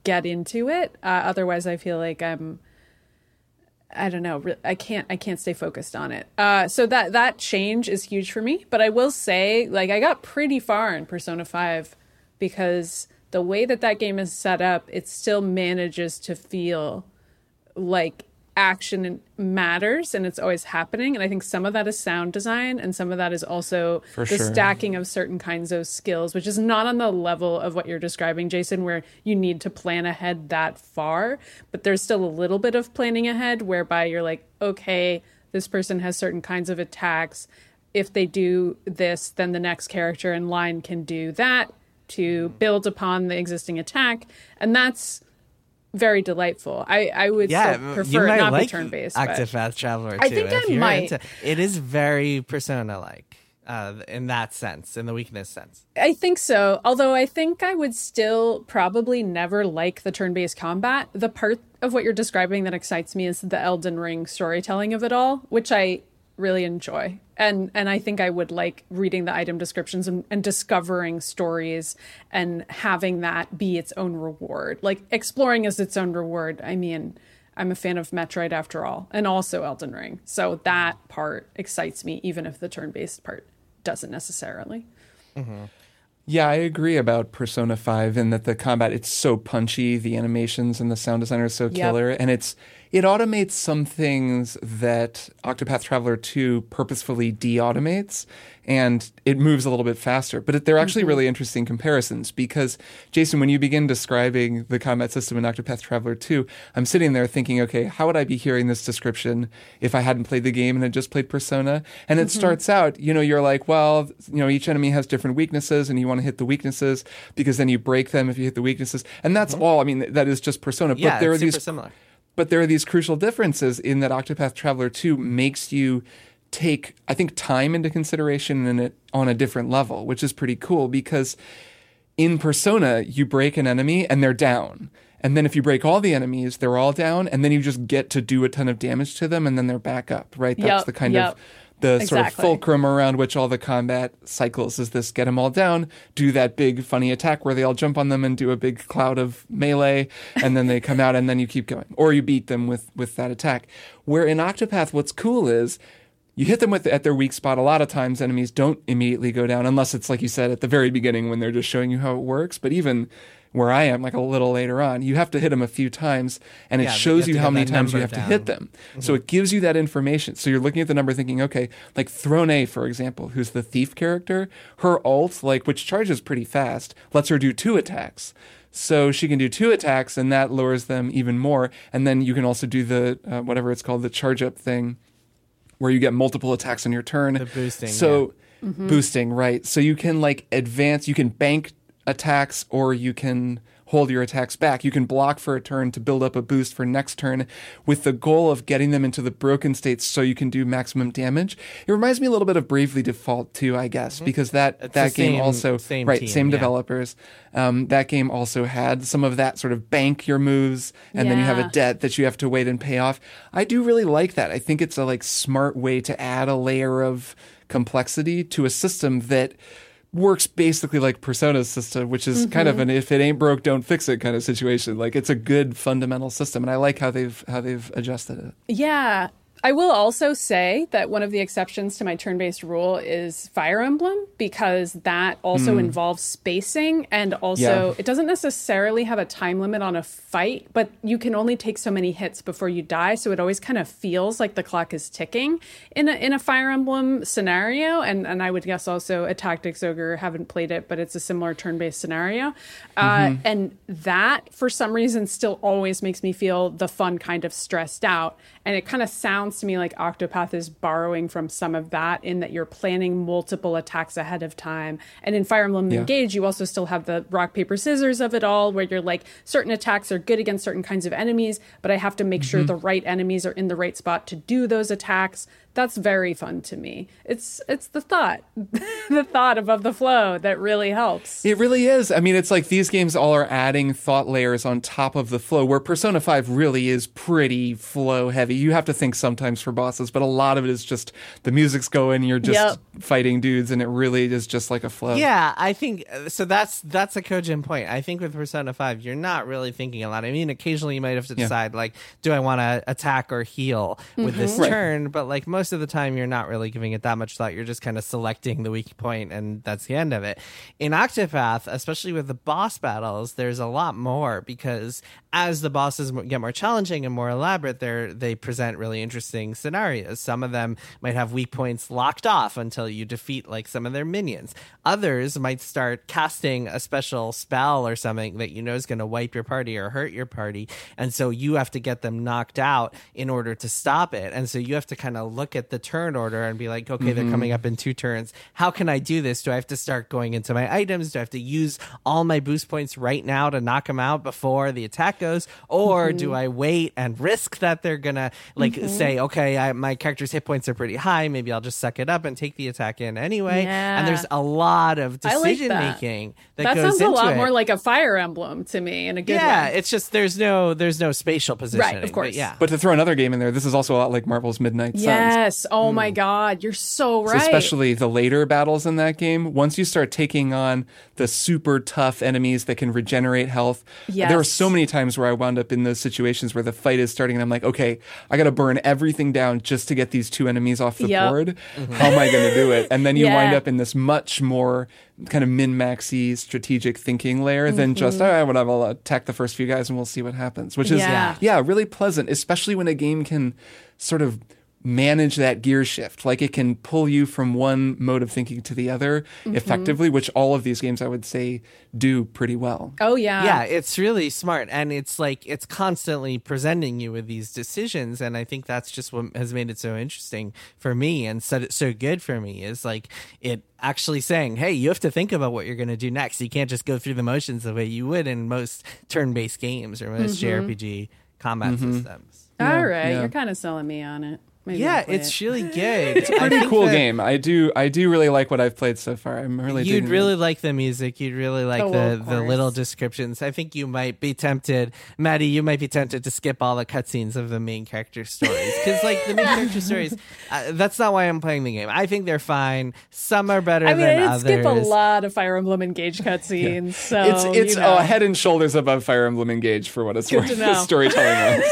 get into it. Uh, otherwise, I feel like I'm I don't know. I can't. I can't stay focused on it. Uh, so that that change is huge for me. But I will say, like, I got pretty far in Persona Five because the way that that game is set up, it still manages to feel like action matters and it's always happening. And I think some of that is sound design, and some of that is also For the sure. stacking of certain kinds of skills, which is not on the level of what you're describing, Jason, where you need to plan ahead that far. But there's still a little bit of planning ahead whereby you're like, okay, this person has certain kinds of attacks. If they do this, then the next character in line can do that to build upon the existing attack. And that's very delightful. I, I would Yeah, prefer it might not like be turn based. but- Octopath Traveler too. I think I might. into- it is very Persona like uh, in that sense, in the weakness sense. I think so. Although I think I would still probably never like the turn based combat. The part of what you're describing that excites me is the Elden Ring storytelling of it all, which I really enjoy. And and I think I would like reading the item descriptions and, and discovering stories and having that be its own reward. Like exploring is its own reward. I mean, I'm a fan of Metroid after all, and also Elden Ring. So that part excites me, even if the turn based part doesn't necessarily. Mm-hmm. Yeah, I agree about Persona 5 in that the combat it's so punchy, the animations and the sound design are so Yep. killer and it's it automates some things that Octopath Traveler 2 purposefully de-automates and it moves a little bit faster. But they're actually mm-hmm. really interesting comparisons because Jason when you begin describing the combat system in Octopath Traveler 2, I'm sitting there thinking, okay, how would I be hearing this description if I hadn't played the game and had just played Persona? And it mm-hmm. starts out, you know, you're like, well, you know, each enemy has different weaknesses and you want to hit the weaknesses because then you break them if you hit the weaknesses. And that's mm-hmm. all. I mean, that is just Persona. Yeah, but there are these similar. But there are these crucial differences in that Octopath Traveler 2 makes you take, I think, time into consideration in it on a different level, which is pretty cool because in Persona, you break an enemy and they're down. And then if you break all the enemies, they're all down, and then you just get to do a ton of damage to them, and then they're back up, right? That's Yep, the kind yep. of the sort of fulcrum around which all the combat cycles is this get them all down, do that big funny attack where they all jump on them and do a big cloud of melee, and then they come out and then you keep going. Or you beat them with with that attack. Where in Octopath, what's cool is you hit them with at their weak spot. A lot of times enemies don't immediately go down unless it's like you said at the very beginning when they're just showing you how it works. But even where I am, like a little later on, you have to hit them a few times and it Yeah, you shows have you how many times you number have to hit down. them. So it gives you that information. So you're looking at the number thinking, okay, like Throné, for example, who's the thief character, her ult, like which charges pretty fast, lets her do two attacks. So she can do two attacks and that lowers them even more. And then you can also do the uh, whatever it's called, the charge up thing where you get multiple attacks on your turn. The boosting, So boosting, right. So you can like advance, you can bank attacks or you can hold your attacks back. You can block for a turn to build up a boost for next turn with the goal of getting them into the broken states so you can do maximum damage. It reminds me a little bit of Bravely Default too, I guess, because that It's that game same- also same right team, same yeah. developers. Um, that game also had some of that sort of bank your moves and then you have a debt that you have to wait and pay off. I do really like that. I think it's a like smart way to add a layer of complexity to a system that works basically like Persona's system, which is kind of mm-hmm. an if it ain't broke, don't fix it kind of situation. Like it's a good fundamental system, and I like how they've how they've adjusted it. Yeah. I will also say that one of the exceptions to my turn based rule is Fire Emblem because that also involves spacing and also Yeah. it doesn't necessarily have a time limit on a fight, but you can only take so many hits before you die. So it always kind of feels like the clock is ticking in a, in a Fire Emblem scenario. And, and I would guess also a Tactics Ogre, haven't played it, but it's a similar turn based scenario. Uh, and that, for some reason, still always makes me feel the fun kind of stressed out. And it kind of sounds to me like Octopath is borrowing from some of that in that you're planning multiple attacks ahead of time. And in Fire Emblem Yeah. Engage, you also still have the rock, paper, scissors of it all, where you're like, certain attacks are good against certain kinds of enemies, but I have to make sure mm-hmm. the right enemies are in the right spot to do those attacks. That's very fun to me. It's it's the thought, the thought above the flow that really helps. It really is. I mean, it's like these games all are adding thought layers on top of the flow, where Persona 5 really is pretty flow heavy. You have to think sometimes for bosses, but a lot of it is just the music's going, you're just Yep. fighting dudes, and it really is just like a flow. Yeah, I think uh, so. That's that's a cogent point. I think with Persona Five, you're not really thinking a lot. I mean, occasionally you might have to Yeah. decide like, do I want to attack or heal with this Right. turn? But like most of the time, you're not really giving it that much thought. You're just kind of selecting the weak point, and that's the end of it. In Octopath, especially with the boss battles, there's a lot more because as the bosses get more challenging and more elaborate, they they present really interesting scenarios. Some of them might have weak points locked off until you defeat like some of their minions. Others might start casting a special spell or something that you know is going to wipe your party or hurt your party, and so you have to get them knocked out in order to stop it. And so you have to kind of look at the turn order and be like, okay, they're mm-hmm. coming up in two turns. How can I do this? Do I have to start going into my items? Do I have to use all my boost points right now to knock them out before the attack goes, or do mm-hmm. I wait and risk that they're gonna like mm-hmm. say, okay, I, my character's hit points are pretty high, maybe I'll just suck it up and take the attack in anyway. Yeah. And there's a lot of I like decision that. making that, That goes sounds a into lot it. more like a Fire Emblem to me in a good yeah, way. it's just there's no there's no spatial positioning. of course. yeah. But to throw another game in there, this is also a lot like Marvel's Midnight Suns. Yes. Oh my hmm. God. You're so So right. especially the later battles in that game, once you start taking on the super tough enemies that can regenerate health, there were so many times where I wound up in those situations where the fight is starting and I'm like, okay, I got to burn everything down just to get these two enemies off the Yep. board. Mm-hmm. How am I going to do it? And then you wind up in this much more kind of min maxy strategic thinking layer than just, mm-hmm. all right, whatever, I'll attack the first few guys and we'll see what happens, which is, Yeah. yeah, really pleasant, especially when a game can sort of manage that gear shift. Like it can pull you from one mode of thinking to the other Mm-hmm. effectively, which all of these games I would say do pretty well. oh yeah. yeah it's really smart and it's like it's constantly presenting you with these decisions and i think that's just what has made it so interesting for me and so, so good for me is like it actually saying hey you have to think about what you're going to do next you can't just go through the motions the way you would in most turn-based games or most jrpg combat systems All right. yeah. You're kind of selling me on it. Maybe yeah it's it. really good it's a Pretty cool game. I do I do really like what I've played so far. I'm really You'd digging it. really like the music. You'd really like Oh, the, of the little descriptions. I think you might be tempted, Maddy. You might be tempted to skip all the cutscenes of the main character stories because, like, the main character stories. Uh, that's not why I'm playing the game. I think they're fine. Some are better I mean, than I did others. skip a lot of Fire Emblem Engage cutscenes, so It's it's you know. uh, head and shoulders above Fire Emblem Engage for what it's Good worth. to know. Storytelling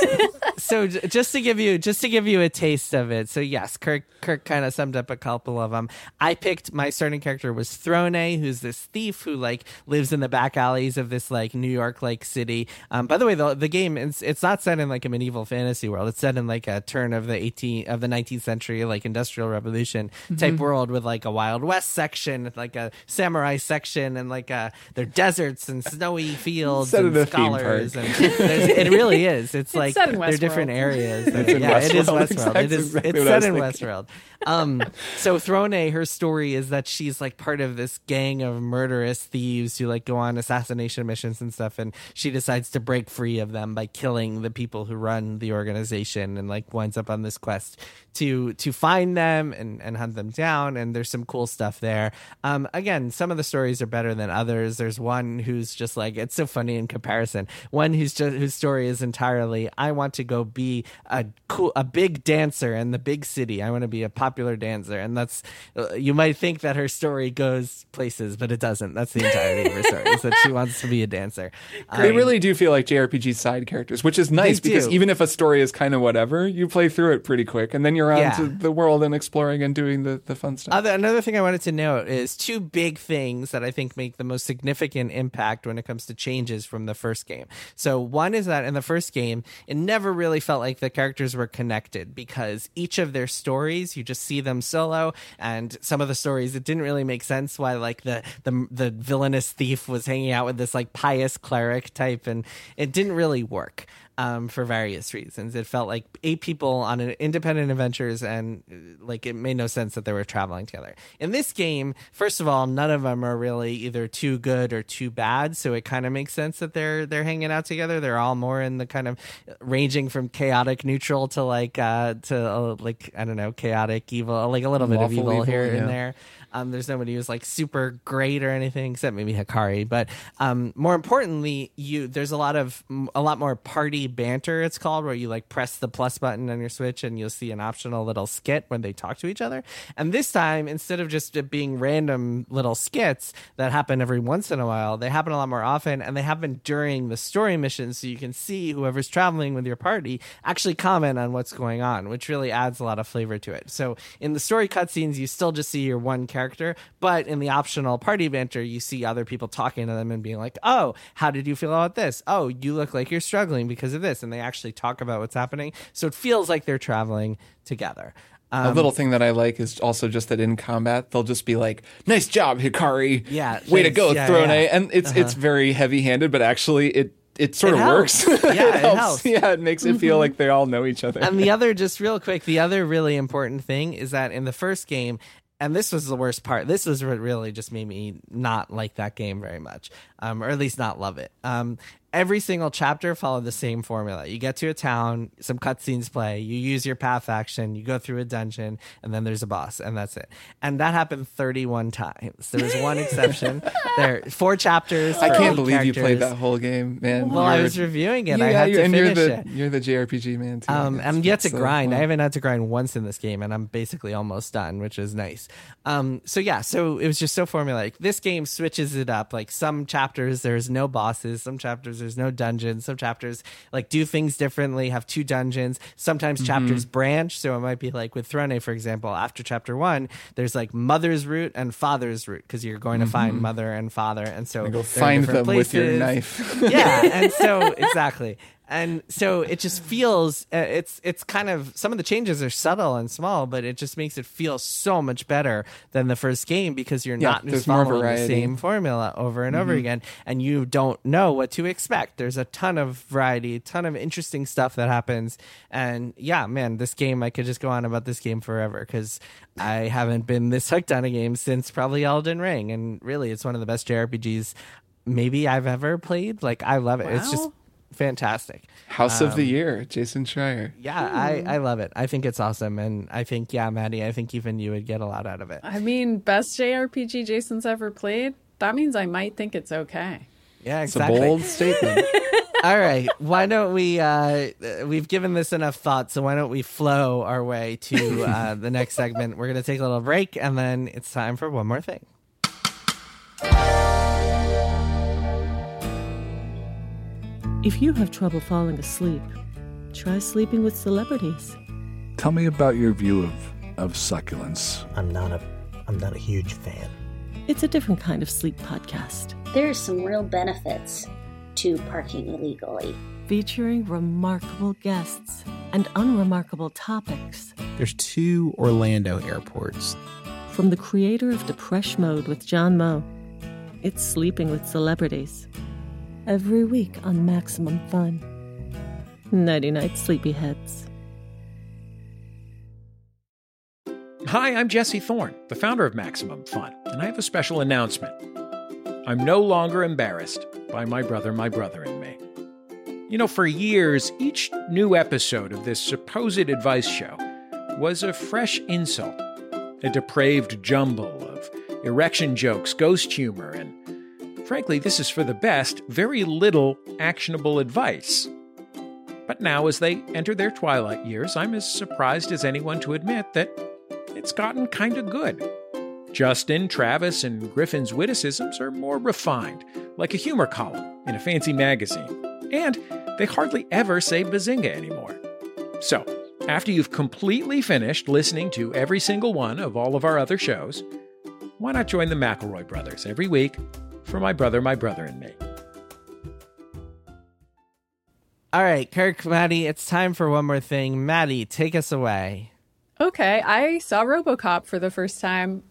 so just to give you just to give you a taste of it. So yes, Kirk Kirk kind of summed up a couple of them. I picked my starting character was Throné, who's this thief who like lives in the back alleys of this like New York like city. Um, by the way, the the game it's it's not set in like a medieval fantasy world. It's set in like a turn of the 18 of the 19th century like industrial revolution type Mm-hmm. world with like a Wild West section, like a samurai section, and like a there are deserts and snowy fields Set and in a theme scholars. park. And it really is. It's like they're different Westworld. areas. It's in yeah, it is Westworld, Westworld. It is is exactly it's set in thinking. Westworld. Um, so Throné, her story is that she's like part of this gang of murderous thieves who like go on assassination missions and stuff, and she decides to break free of them by killing the people who run the organization, and like winds up on this quest to to find them and and hunt them down. And there's some cool stuff there. Um, again, some of the stories are better than others. There's one who's just like it's so funny in comparison. One who's just whose story is entirely I want to go be a cool a big dancer in the big city. I want to be a popular dancer, and that's uh, you might think that her story goes places, but it doesn't. That's the entirety of her story. Is that she wants to be a dancer. They Um, really do feel like JRPG side characters, which is nice because do. even if a story is kind of whatever, you play through it pretty quick, and then you're on Yeah. the world and exploring and doing the, the fun stuff. Other, another thing I wanted to note is two big things that I think make the most significant impact when it comes to changes from the first game. So, one is that in the first game, it never really felt like the characters were connected because each of their stories, you just see them solo, and some of the stories, it didn't really make sense why, like, the, the, the villainous thief was hanging out with this, like, pious cleric type, and it didn't really work um, for various reasons. It felt like eight people on an independent adventures, and uh, like it made no sense that they were traveling together. In this game, first of all, none of them are really either too good or too bad, so it kind of makes sense that they're they're hanging out together. They're all more in the kind of ranging from chaotic neutral to like uh, to uh, like I don't know chaotic evil, like a little bit of evil, evil, here yeah. and there. Um, there's nobody who's like super great or anything except maybe Hikari. But um, more importantly, you there's a lot of a lot more party banter. It's called where you like press the plus button on your Switch and you'll see an optional little skit when they talk to each other. And this time, instead of just it being random little skits that happen every once in a while, they happen a lot more often and they happen during the story missions, so you can see whoever's traveling with your party actually comment on what's going on, which really adds a lot of flavor to it. So in the story cutscenes, you still just see your one character, but in the optional party banter, you see other people talking to them and being like, "Oh, how did you feel about this? Oh, you look like you're struggling because of this," and they actually talk about what's happening. So it feels like they're traveling together. a little thing that I like is also just that in combat they'll just be like, "Nice job, Hikari! Yeah, way to go, Yeah, Throné!" yeah. Uh-huh. And it's it's very heavy handed, but actually it it sort It of helps. works. Yeah, it helps. Mm-hmm. Yeah, it makes it feel like they all know each other. and the other, just real quick, the other really important thing is that in the first game, and this was the worst part. This was what really just made me not like that game very much, um, or at least not love it. Um, every single chapter followed the same formula. You get to a town, some cutscenes play, you use your path action, you go through a dungeon, and then there's a boss, and that's it. And that happened 31 times. There was one exception. there, four chapters. I can't eight believe you played that whole game, man. Well, I You're- was reviewing it. Yeah, I had to and finish you're the it. you're the JRPG man too. Um, I'm yet to it's, uh, grind. I haven't had to grind once in this game, and I'm basically almost done, which is nice. Um, so yeah, so it was just so formulaic. This game switches it up. Like some chapters, there's no bosses. Some chapters, there's no dungeons. Some chapters like do things differently, have two dungeons. Sometimes Mm-hmm. chapters branch. So it might be like with Throné, for example. After chapter one, there's like mother's route and father's route because you're going to find mother and father, and so Mm-hmm. Go find them different with your knife. yeah and so exactly and so it just feels uh, it's it's kind of some of the changes are subtle and small but it just makes it feel so much better than the first game because you're Yeah, not just following the. Mm-hmm. same formula over and over again and you don't know what to expect there's a ton of variety a ton of interesting stuff that happens and yeah man this game i could just go on about this game forever because i haven't been this hooked on a game since probably elden ring and really it's one of the best jrpgs maybe i've ever played like i love it it's just Wow. Fantastic House of the Um, Year, Jason Schreier. yeah, I, I love it. I think it's awesome. And I think, yeah, Maddy, I think even you would get a lot out of it. I mean, best JRPG Jason's ever played. That means I might think it's okay. Yeah, It's exactly. a bold statement. All right. Why don't we, uh, uh, we've given this enough thought, so why don't we flow our way to uh, the next segment? We're going to take a little break, and then it's time for one more thing. If you have trouble falling asleep, try sleeping with celebrities. Tell me about your view of, of succulents. I'm not a I'm not a huge fan. It's a different kind of sleep podcast, There are some real benefits to parking illegally. featuring remarkable guests and unremarkable topics. There's two Orlando airports. From the creator of Depresh Mode with John Moe, it's Sleeping with Celebrities. Every week on Maximum Fun. Nighty night, sleepyheads. Hi, I'm Jesse Thorne, the founder of Maximum Fun, and I have a special announcement. I'm no longer embarrassed by my brother, my brother, and me. You know, for years, each new episode of this supposed advice show was a fresh insult, a depraved jumble of erection jokes, ghost humor, and frankly, this is for the best, very little actionable advice. But now, as they enter their twilight years, I'm as surprised as anyone to admit that it's gotten kind of good. Justin, Travis, and Griffin's witticisms are more refined, like a humor column in a fancy magazine. And they hardly ever say bazinga anymore. So, after you've completely finished listening to every single one of all of our other shows, why not join the McElroy brothers every week for My Brother, My Brother, and Me? All right, Kirk, Maddy, it's time for one more thing. Maddy, take us away. Okay, I saw RoboCop for the first time.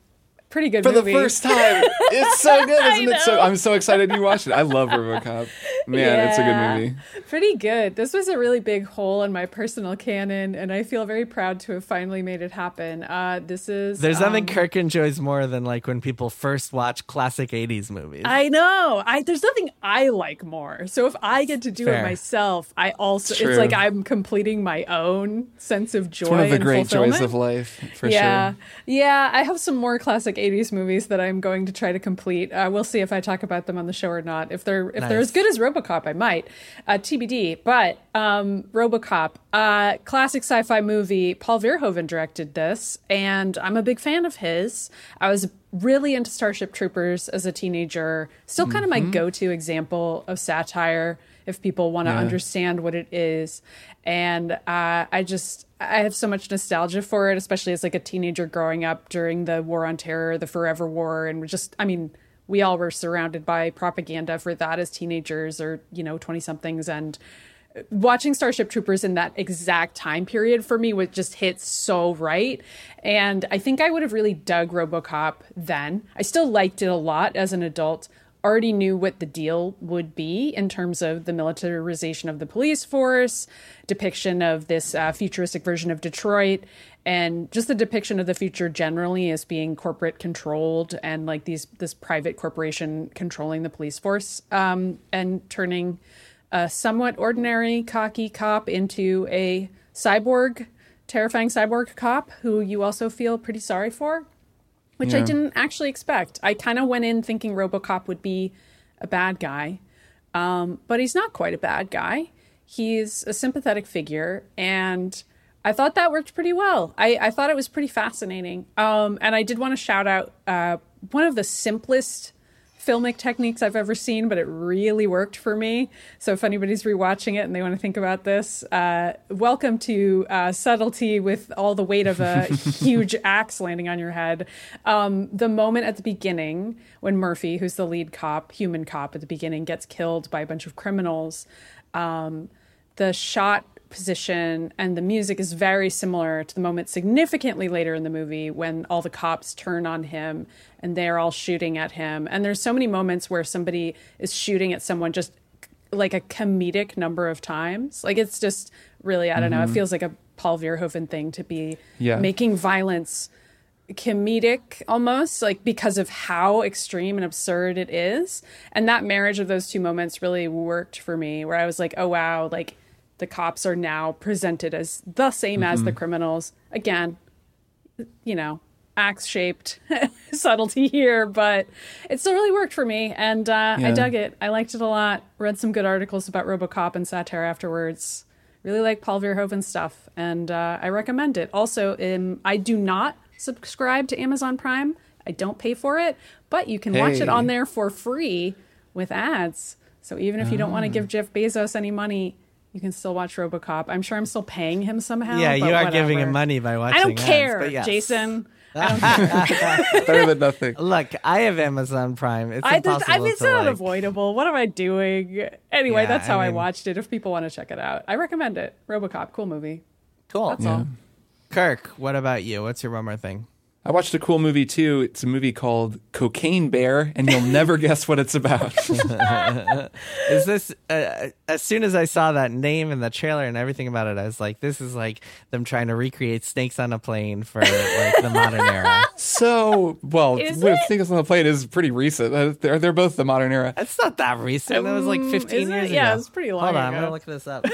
Pretty good For movie. the first time. It's so good, isn't it? So. I'm so excited you watched it. I love RoboCop. Man, it's a Yeah. good movie. Pretty good. This was a really big hole in my personal canon, and I feel very proud to have finally made it happen. Uh, this is There's nothing um, Kirk enjoys more than like when people first watch classic 80s movies. I know. I there's nothing I like more. So if I get to do Fair. it myself, I also True. it's like I'm completing my own sense of joy. It's one of the great joys of life, for yeah, sure. yeah. I have some more classic '80s movies that I'm going to try to complete. Uh, we'll see if I talk about them on the show or not. If they're if they're as good as RoboCop, I might. Uh, TBD. But um, RoboCop, uh, classic sci-fi movie. Paul Verhoeven directed this, and I'm a big fan of his. I was really into Starship Troopers as a teenager. Still kind of my go-to example of satire if people want to Yeah. understand what it is. And uh, I just, I have so much nostalgia for it, especially as like a teenager growing up during the War on Terror, the Forever War, and just, I mean, we all were surrounded by propaganda for that as teenagers or you know 20 somethings and watching starship troopers in that exact time period for me would just hit so right. And i think i would have really dug robocop then. I still liked it a lot as an adult already knew what the deal would be in terms of the militarization of the police force depiction of this uh, futuristic version of detroit and just the depiction of the future generally as being corporate controlled and like these this private corporation controlling the police force um, and turning a somewhat ordinary cocky cop into a cyborg terrifying cyborg cop who you also feel pretty sorry for which I didn't actually expect. I kind of went in thinking RoboCop would be a bad guy, um, but he's not quite a bad guy. He's a sympathetic figure, and I thought that worked pretty well. I, I thought it was pretty fascinating, um, and I did want to shout out uh, one of the simplest filmic techniques I've ever seen, but it really worked for me. So if anybody's rewatching it and they want to think about this, uh, welcome to uh, subtlety with all the weight of a huge axe landing on your head. Um, the moment at the beginning when Murphy, who's the lead cop, human cop at the beginning, gets killed by a bunch of criminals, um, the shot position and the music is very similar to the moment significantly later in the movie when all the cops turn on him and they're all shooting at him. And there's so many moments where somebody is shooting at someone just like a comedic number of times. Like it's just really, I don't know, it mm-hmm. feels like a Paul Verhoeven thing to be Yeah. making violence comedic almost like because of how extreme and absurd it is and that marriage of those two moments really worked for me where i was like oh wow like the cops are now presented as the same as the criminals. Again you know axe shaped subtlety here but it still really worked for me and uh, i dug it. I liked it a lot. Read some good articles about robocop and satire afterwards. Really like paul verhoeven stuff and uh, i recommend it. Also um, i do not subscribe to amazon prime. I don't pay for it but you can watch it on there for free with ads. So even if you don't want to give jeff bezos any money you can still watch robocop i'm sure i'm still paying him somehow yeah, but you are giving him money by watching I don't ads, care, but yes. Jason. Better than nothing. Look, I have Amazon Prime. It's I just, impossible I mean, it's to not like, avoidable. What am I doing? Anyway, Yeah, that's how I I, watched it. If people want to check it out, I recommend it. RoboCop, cool movie. Cool. That's all. Kirk, what about you? What's your one more thing? I watched a cool movie too. It's a movie called Cocaine Bear, and you'll never guess what it's about. Is this uh, as soon as I saw that name and the trailer and everything about it, I was like, this is like them trying to recreate Snakes on a Plane for like the modern era. so, well, Is with it? Things on a Plane is pretty recent. Uh, They're they're both the modern era. It's not that recent. That was like Um, 15 is it? years Yeah, ago. it's pretty long Hold on, I'm gonna look this up.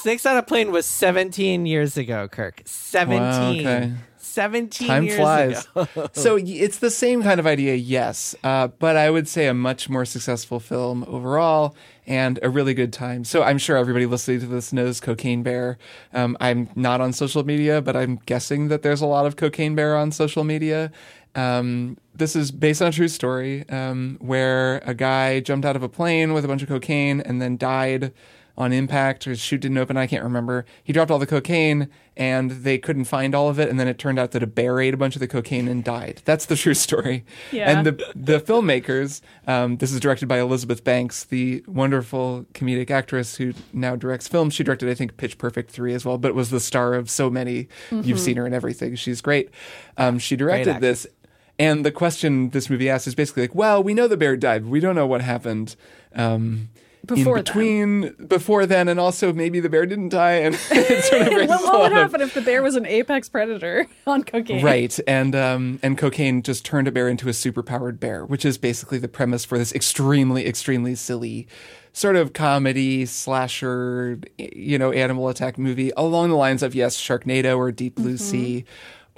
Snakes on a Plane was 17 years ago, Kirk. 17. Wow, okay. 17 Time years flies. ago. so it's the same kind of idea, yes, uh, but I would say a much more successful film overall and a really good time. So I'm sure everybody listening to this knows Cocaine Bear. Um, I'm not on social media, but I'm guessing that there's a lot of Cocaine Bear on social media. Um, this is based on a true story um, where a guy jumped out of a plane with a bunch of cocaine and then died on impact or his chute didn't open. I can't remember. He dropped all the cocaine and they couldn't find all of it. And then it turned out that a bear ate a bunch of the cocaine and died. That's the true story. Yeah. And the, the filmmakers, um, this is directed by Elizabeth Banks, the wonderful comedic actress who now directs films. She directed, I think, Pitch Perfect 3 as well, but was the star of so many. You've seen her in everything. She's great. Um, she directed actress. this. And the question this movie asks is basically like, well, we know the bear died. but We don't know what happened. Um, Before in then. between before then and also maybe the bear didn't die and sort of what, what would happen if the bear was an apex predator on cocaine? Right, and um, and cocaine just turned a bear into a superpowered bear, which is basically the premise for this extremely, extremely silly sort of comedy slasher, you know, animal attack movie along the lines of yes, Sharknado or Deep Blue Sea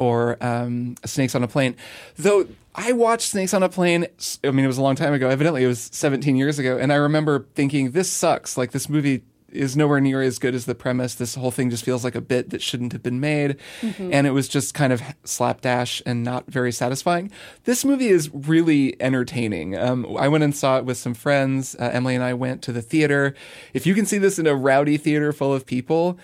or um, Snakes on a Plane. Though I watched Snakes on a Plane, I mean, it was a long time ago. Evidently, it was 17 years ago, and I remember thinking, this sucks. Like this movie is nowhere near as good as the premise. This whole thing just feels like a bit that shouldn't have been made. And it was just kind of slapdash and not very satisfying. This movie is really entertaining. Um, I went and saw it with some friends. Uh, Emily and I went to the theater. If you can see this in a rowdy theater full of people,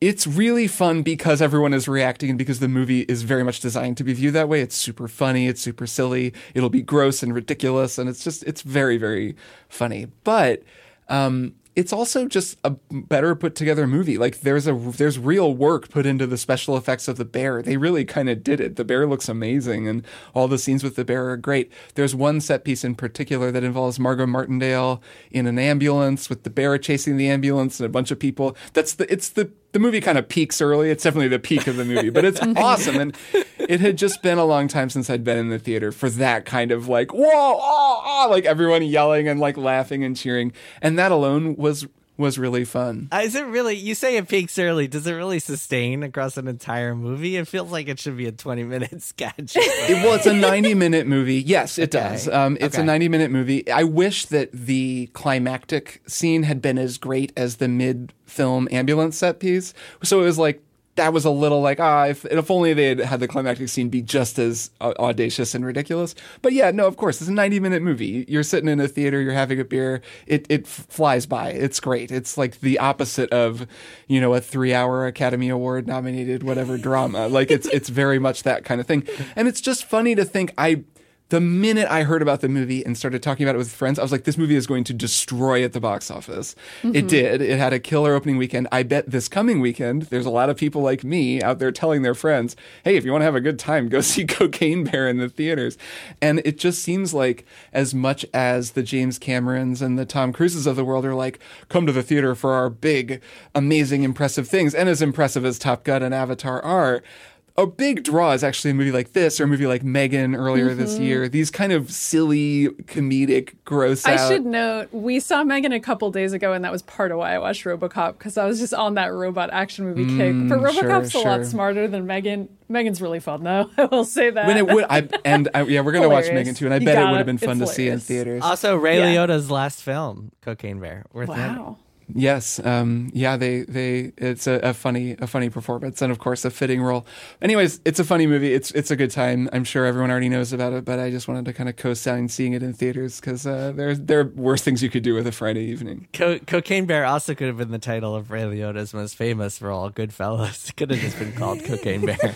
it's really fun because everyone is reacting and because the movie is very much designed to be viewed that way. It's super funny, it's super silly, it'll be gross and ridiculous, and it's just it's very very funny. But um, it's also just a better put together movie. Like there's a there's real work put into the special effects of the bear. They really kind of did it. The bear looks amazing, and all the scenes with the bear are great. There's one set piece in particular that involves Margot Martindale in an ambulance with the bear chasing the ambulance and a bunch of people. That's the it's the the movie kind of peaks early. It's definitely the peak of the movie, but it's awesome. And it had just been a long time since I'd been in the theater for that kind of like, whoa, oh, oh, like everyone yelling and like laughing and cheering. And that alone was was really fun. Uh, Is it really? You say it peaks early. Does it really sustain across an entire movie? It feels like it should be a twenty-minute sketch. It- well, it's a 90 minute movie. Yes, it Okay. does. Um, it's a 90 minute movie. I wish that the climactic scene had been as great as the mid film ambulance set piece. So it was like, that was a little like, ah, if, if only they had had the climactic scene be just as uh, audacious and ridiculous. But yeah, no, of course, it's a 90 minute movie. You're sitting in a theater, you're having a beer, it, it flies by. It's great. It's like the opposite of, you know, a three hour Academy Award nominated whatever drama. Like it's, it's very much that kind of thing. And it's just funny to think I, the minute I heard about the movie and started talking about it with friends, I was like, this movie is going to destroy at the box office. It mm-hmm. did. It had a killer opening weekend. I bet this coming weekend, there's a lot of people like me out there telling their friends, hey, if you want to have a good time, go see Cocaine Bear in the theaters. And it just seems like as much as the James Camerons and the Tom Cruises of the world are like, come to the theater for our big, amazing, impressive things, and as impressive as Top Gun and Avatar are, a big draw is actually a movie like this or a movie like Megan earlier this year. These kind of silly, comedic, gross I out. should note we saw Megan a couple days ago, and that was part of why I watched RoboCop because I was just on that robot action movie kick. But Mm, sure, RoboCop's a sure. lot smarter than Megan. Megan's really fun though. I will say that. when it would, I and I, yeah, we're gonna watch Megan too, and I You bet it would have been fun It's to see in theaters. also, Ray Yeah. Liotta's last film, Cocaine Bear. Worth noting. Yes, um, yeah, they they it's a, a funny a funny performance and of course a fitting role. Anyways, it's a funny movie. It's it's a good time. I'm sure everyone already knows about it, but I just wanted to kind of co-sign seeing it in theaters because uh, there there are worse things you could do with a Friday evening. Co- Cocaine Bear also could have been the title of Ray Liotta's most famous role, Goodfellas. It could have just been called Cocaine Bear.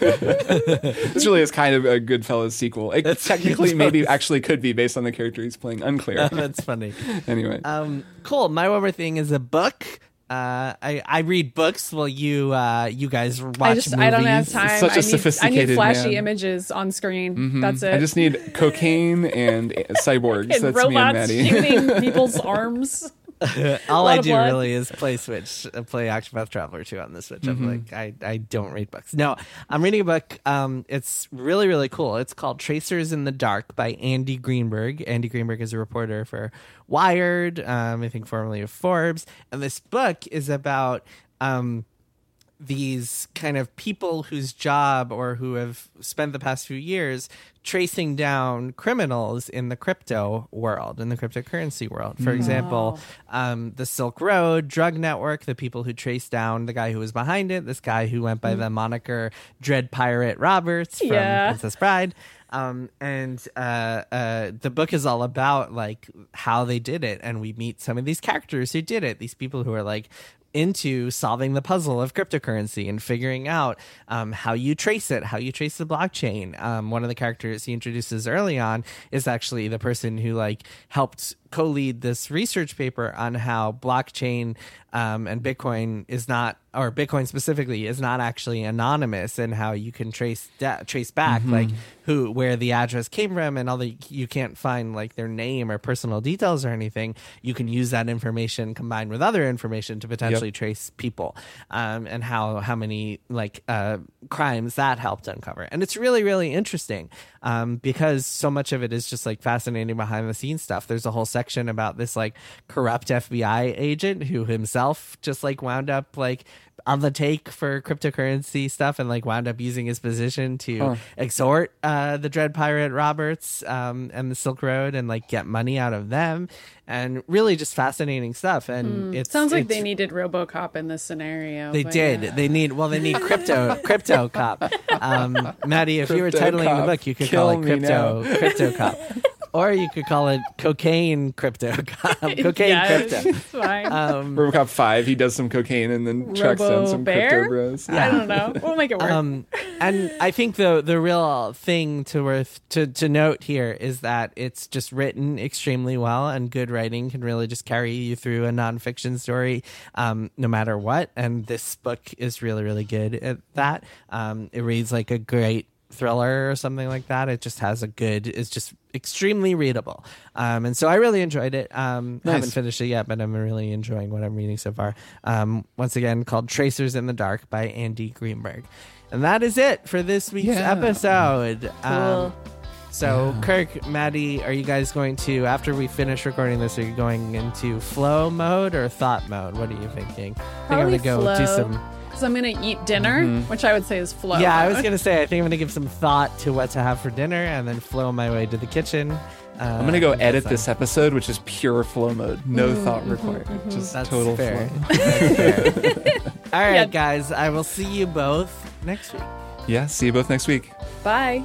This really is kind of a Goodfellas sequel. It technically maybe actually could be based on the character he's playing. Unclear. That's funny. anyway, Um, cool. My one more thing is a book Uh, I I read books while you uh you guys watch I just movies. I don't have time. Such a I need, I need flashy man. images on screen. Mhm. That's it. I just need cocaine and cyborgs. and That's robots me and Maddy. shooting people's arms. All I do blood. really is play Switch, uh, play Octopath Traveler 2 on the Switch. I'm like, I, I don't read books. No, I'm reading a book. Um, it's really, really cool. It's called Tracers in the Dark by Andy Greenberg. Andy Greenberg is a reporter for Wired, um, I think formerly of Forbes. And this book is about um, these kind of people whose job or who have spent the past few years tracing down criminals in the crypto world, in the cryptocurrency world. For example, um, the Silk Road drug network, the people who traced down the guy who was behind it, this guy who went by the moniker Dread Pirate Roberts from Yeah. Princess Bride. Um, and uh, uh, the book is all about like how they did it, and we meet some of these characters who did it. These people who are like into solving the puzzle of cryptocurrency and figuring out um, how you trace it, how you trace the blockchain. Um, one of the characters he introduces early on is actually the person who like helped co-lead this research paper on how blockchain um, and Bitcoin is not, or Bitcoin specifically, is not actually anonymous, and how you can trace da- trace back like who where the address came from, and all the you can't find like their name or personal details or anything. You can use that information combined with other information to potentially trace people, um, and how how many like uh, crimes that helped uncover. And it's really really interesting um, because so much of it is just like fascinating behind the scenes stuff. There's a whole section about this like corrupt FBI agent who himself just like wound up like on the take for cryptocurrency stuff and like wound up using his position to exhort uh, the Dread Pirate Roberts um, and the Silk Road and like get money out of them and really just fascinating stuff. And it Hmm. Sounds like they needed RoboCop in this scenario. they did. yeah. They need well. They need crypto. crypto cop. Um, Maddy, if you were titling cop. the book, you could Kill call it crypto. Crypto cop, or you could call it cocaine crypto cop. Cocaine yeah, crypto. It's fine. Um, RoboCop five, he does some cocaine and then tracks down some Robo-bear? crypto bros. I don't know. We'll make it work. um, and I think the the real thing to worth to to note here is that it's just written extremely well, and good writing can really just carry you through a nonfiction story, um, no matter what. And this book is really really good at that. Um, it reads like a great thriller or something like that. It just has a good. It's just extremely readable. Um, and so I really enjoyed it. Um, I haven't finished it yet, but I'm really enjoying what I'm reading so far. Um, once again, called Tracers in the Dark by Andy Greenberg. And that is it for this week's Yeah. episode. Um, Cool. so, Kirk, Maddy, are you guys going to, after we finish recording this, are you going into flow mode or thought mode? What are you thinking? I think I'm going to go do some. Because I'm going to eat dinner, Mm-hmm. which I would say is flow. Yeah, I was going to say, I think I'm going to give some thought to what to have for dinner and then flow my way to the kitchen. Uh, I'm gonna go edit this episode, which is pure flow mode, no Mm-hmm, thought required, just That's total fair. flow. That's fair. All right, Yeah. guys, I will see you both next week. Yeah, see you both next week. Bye.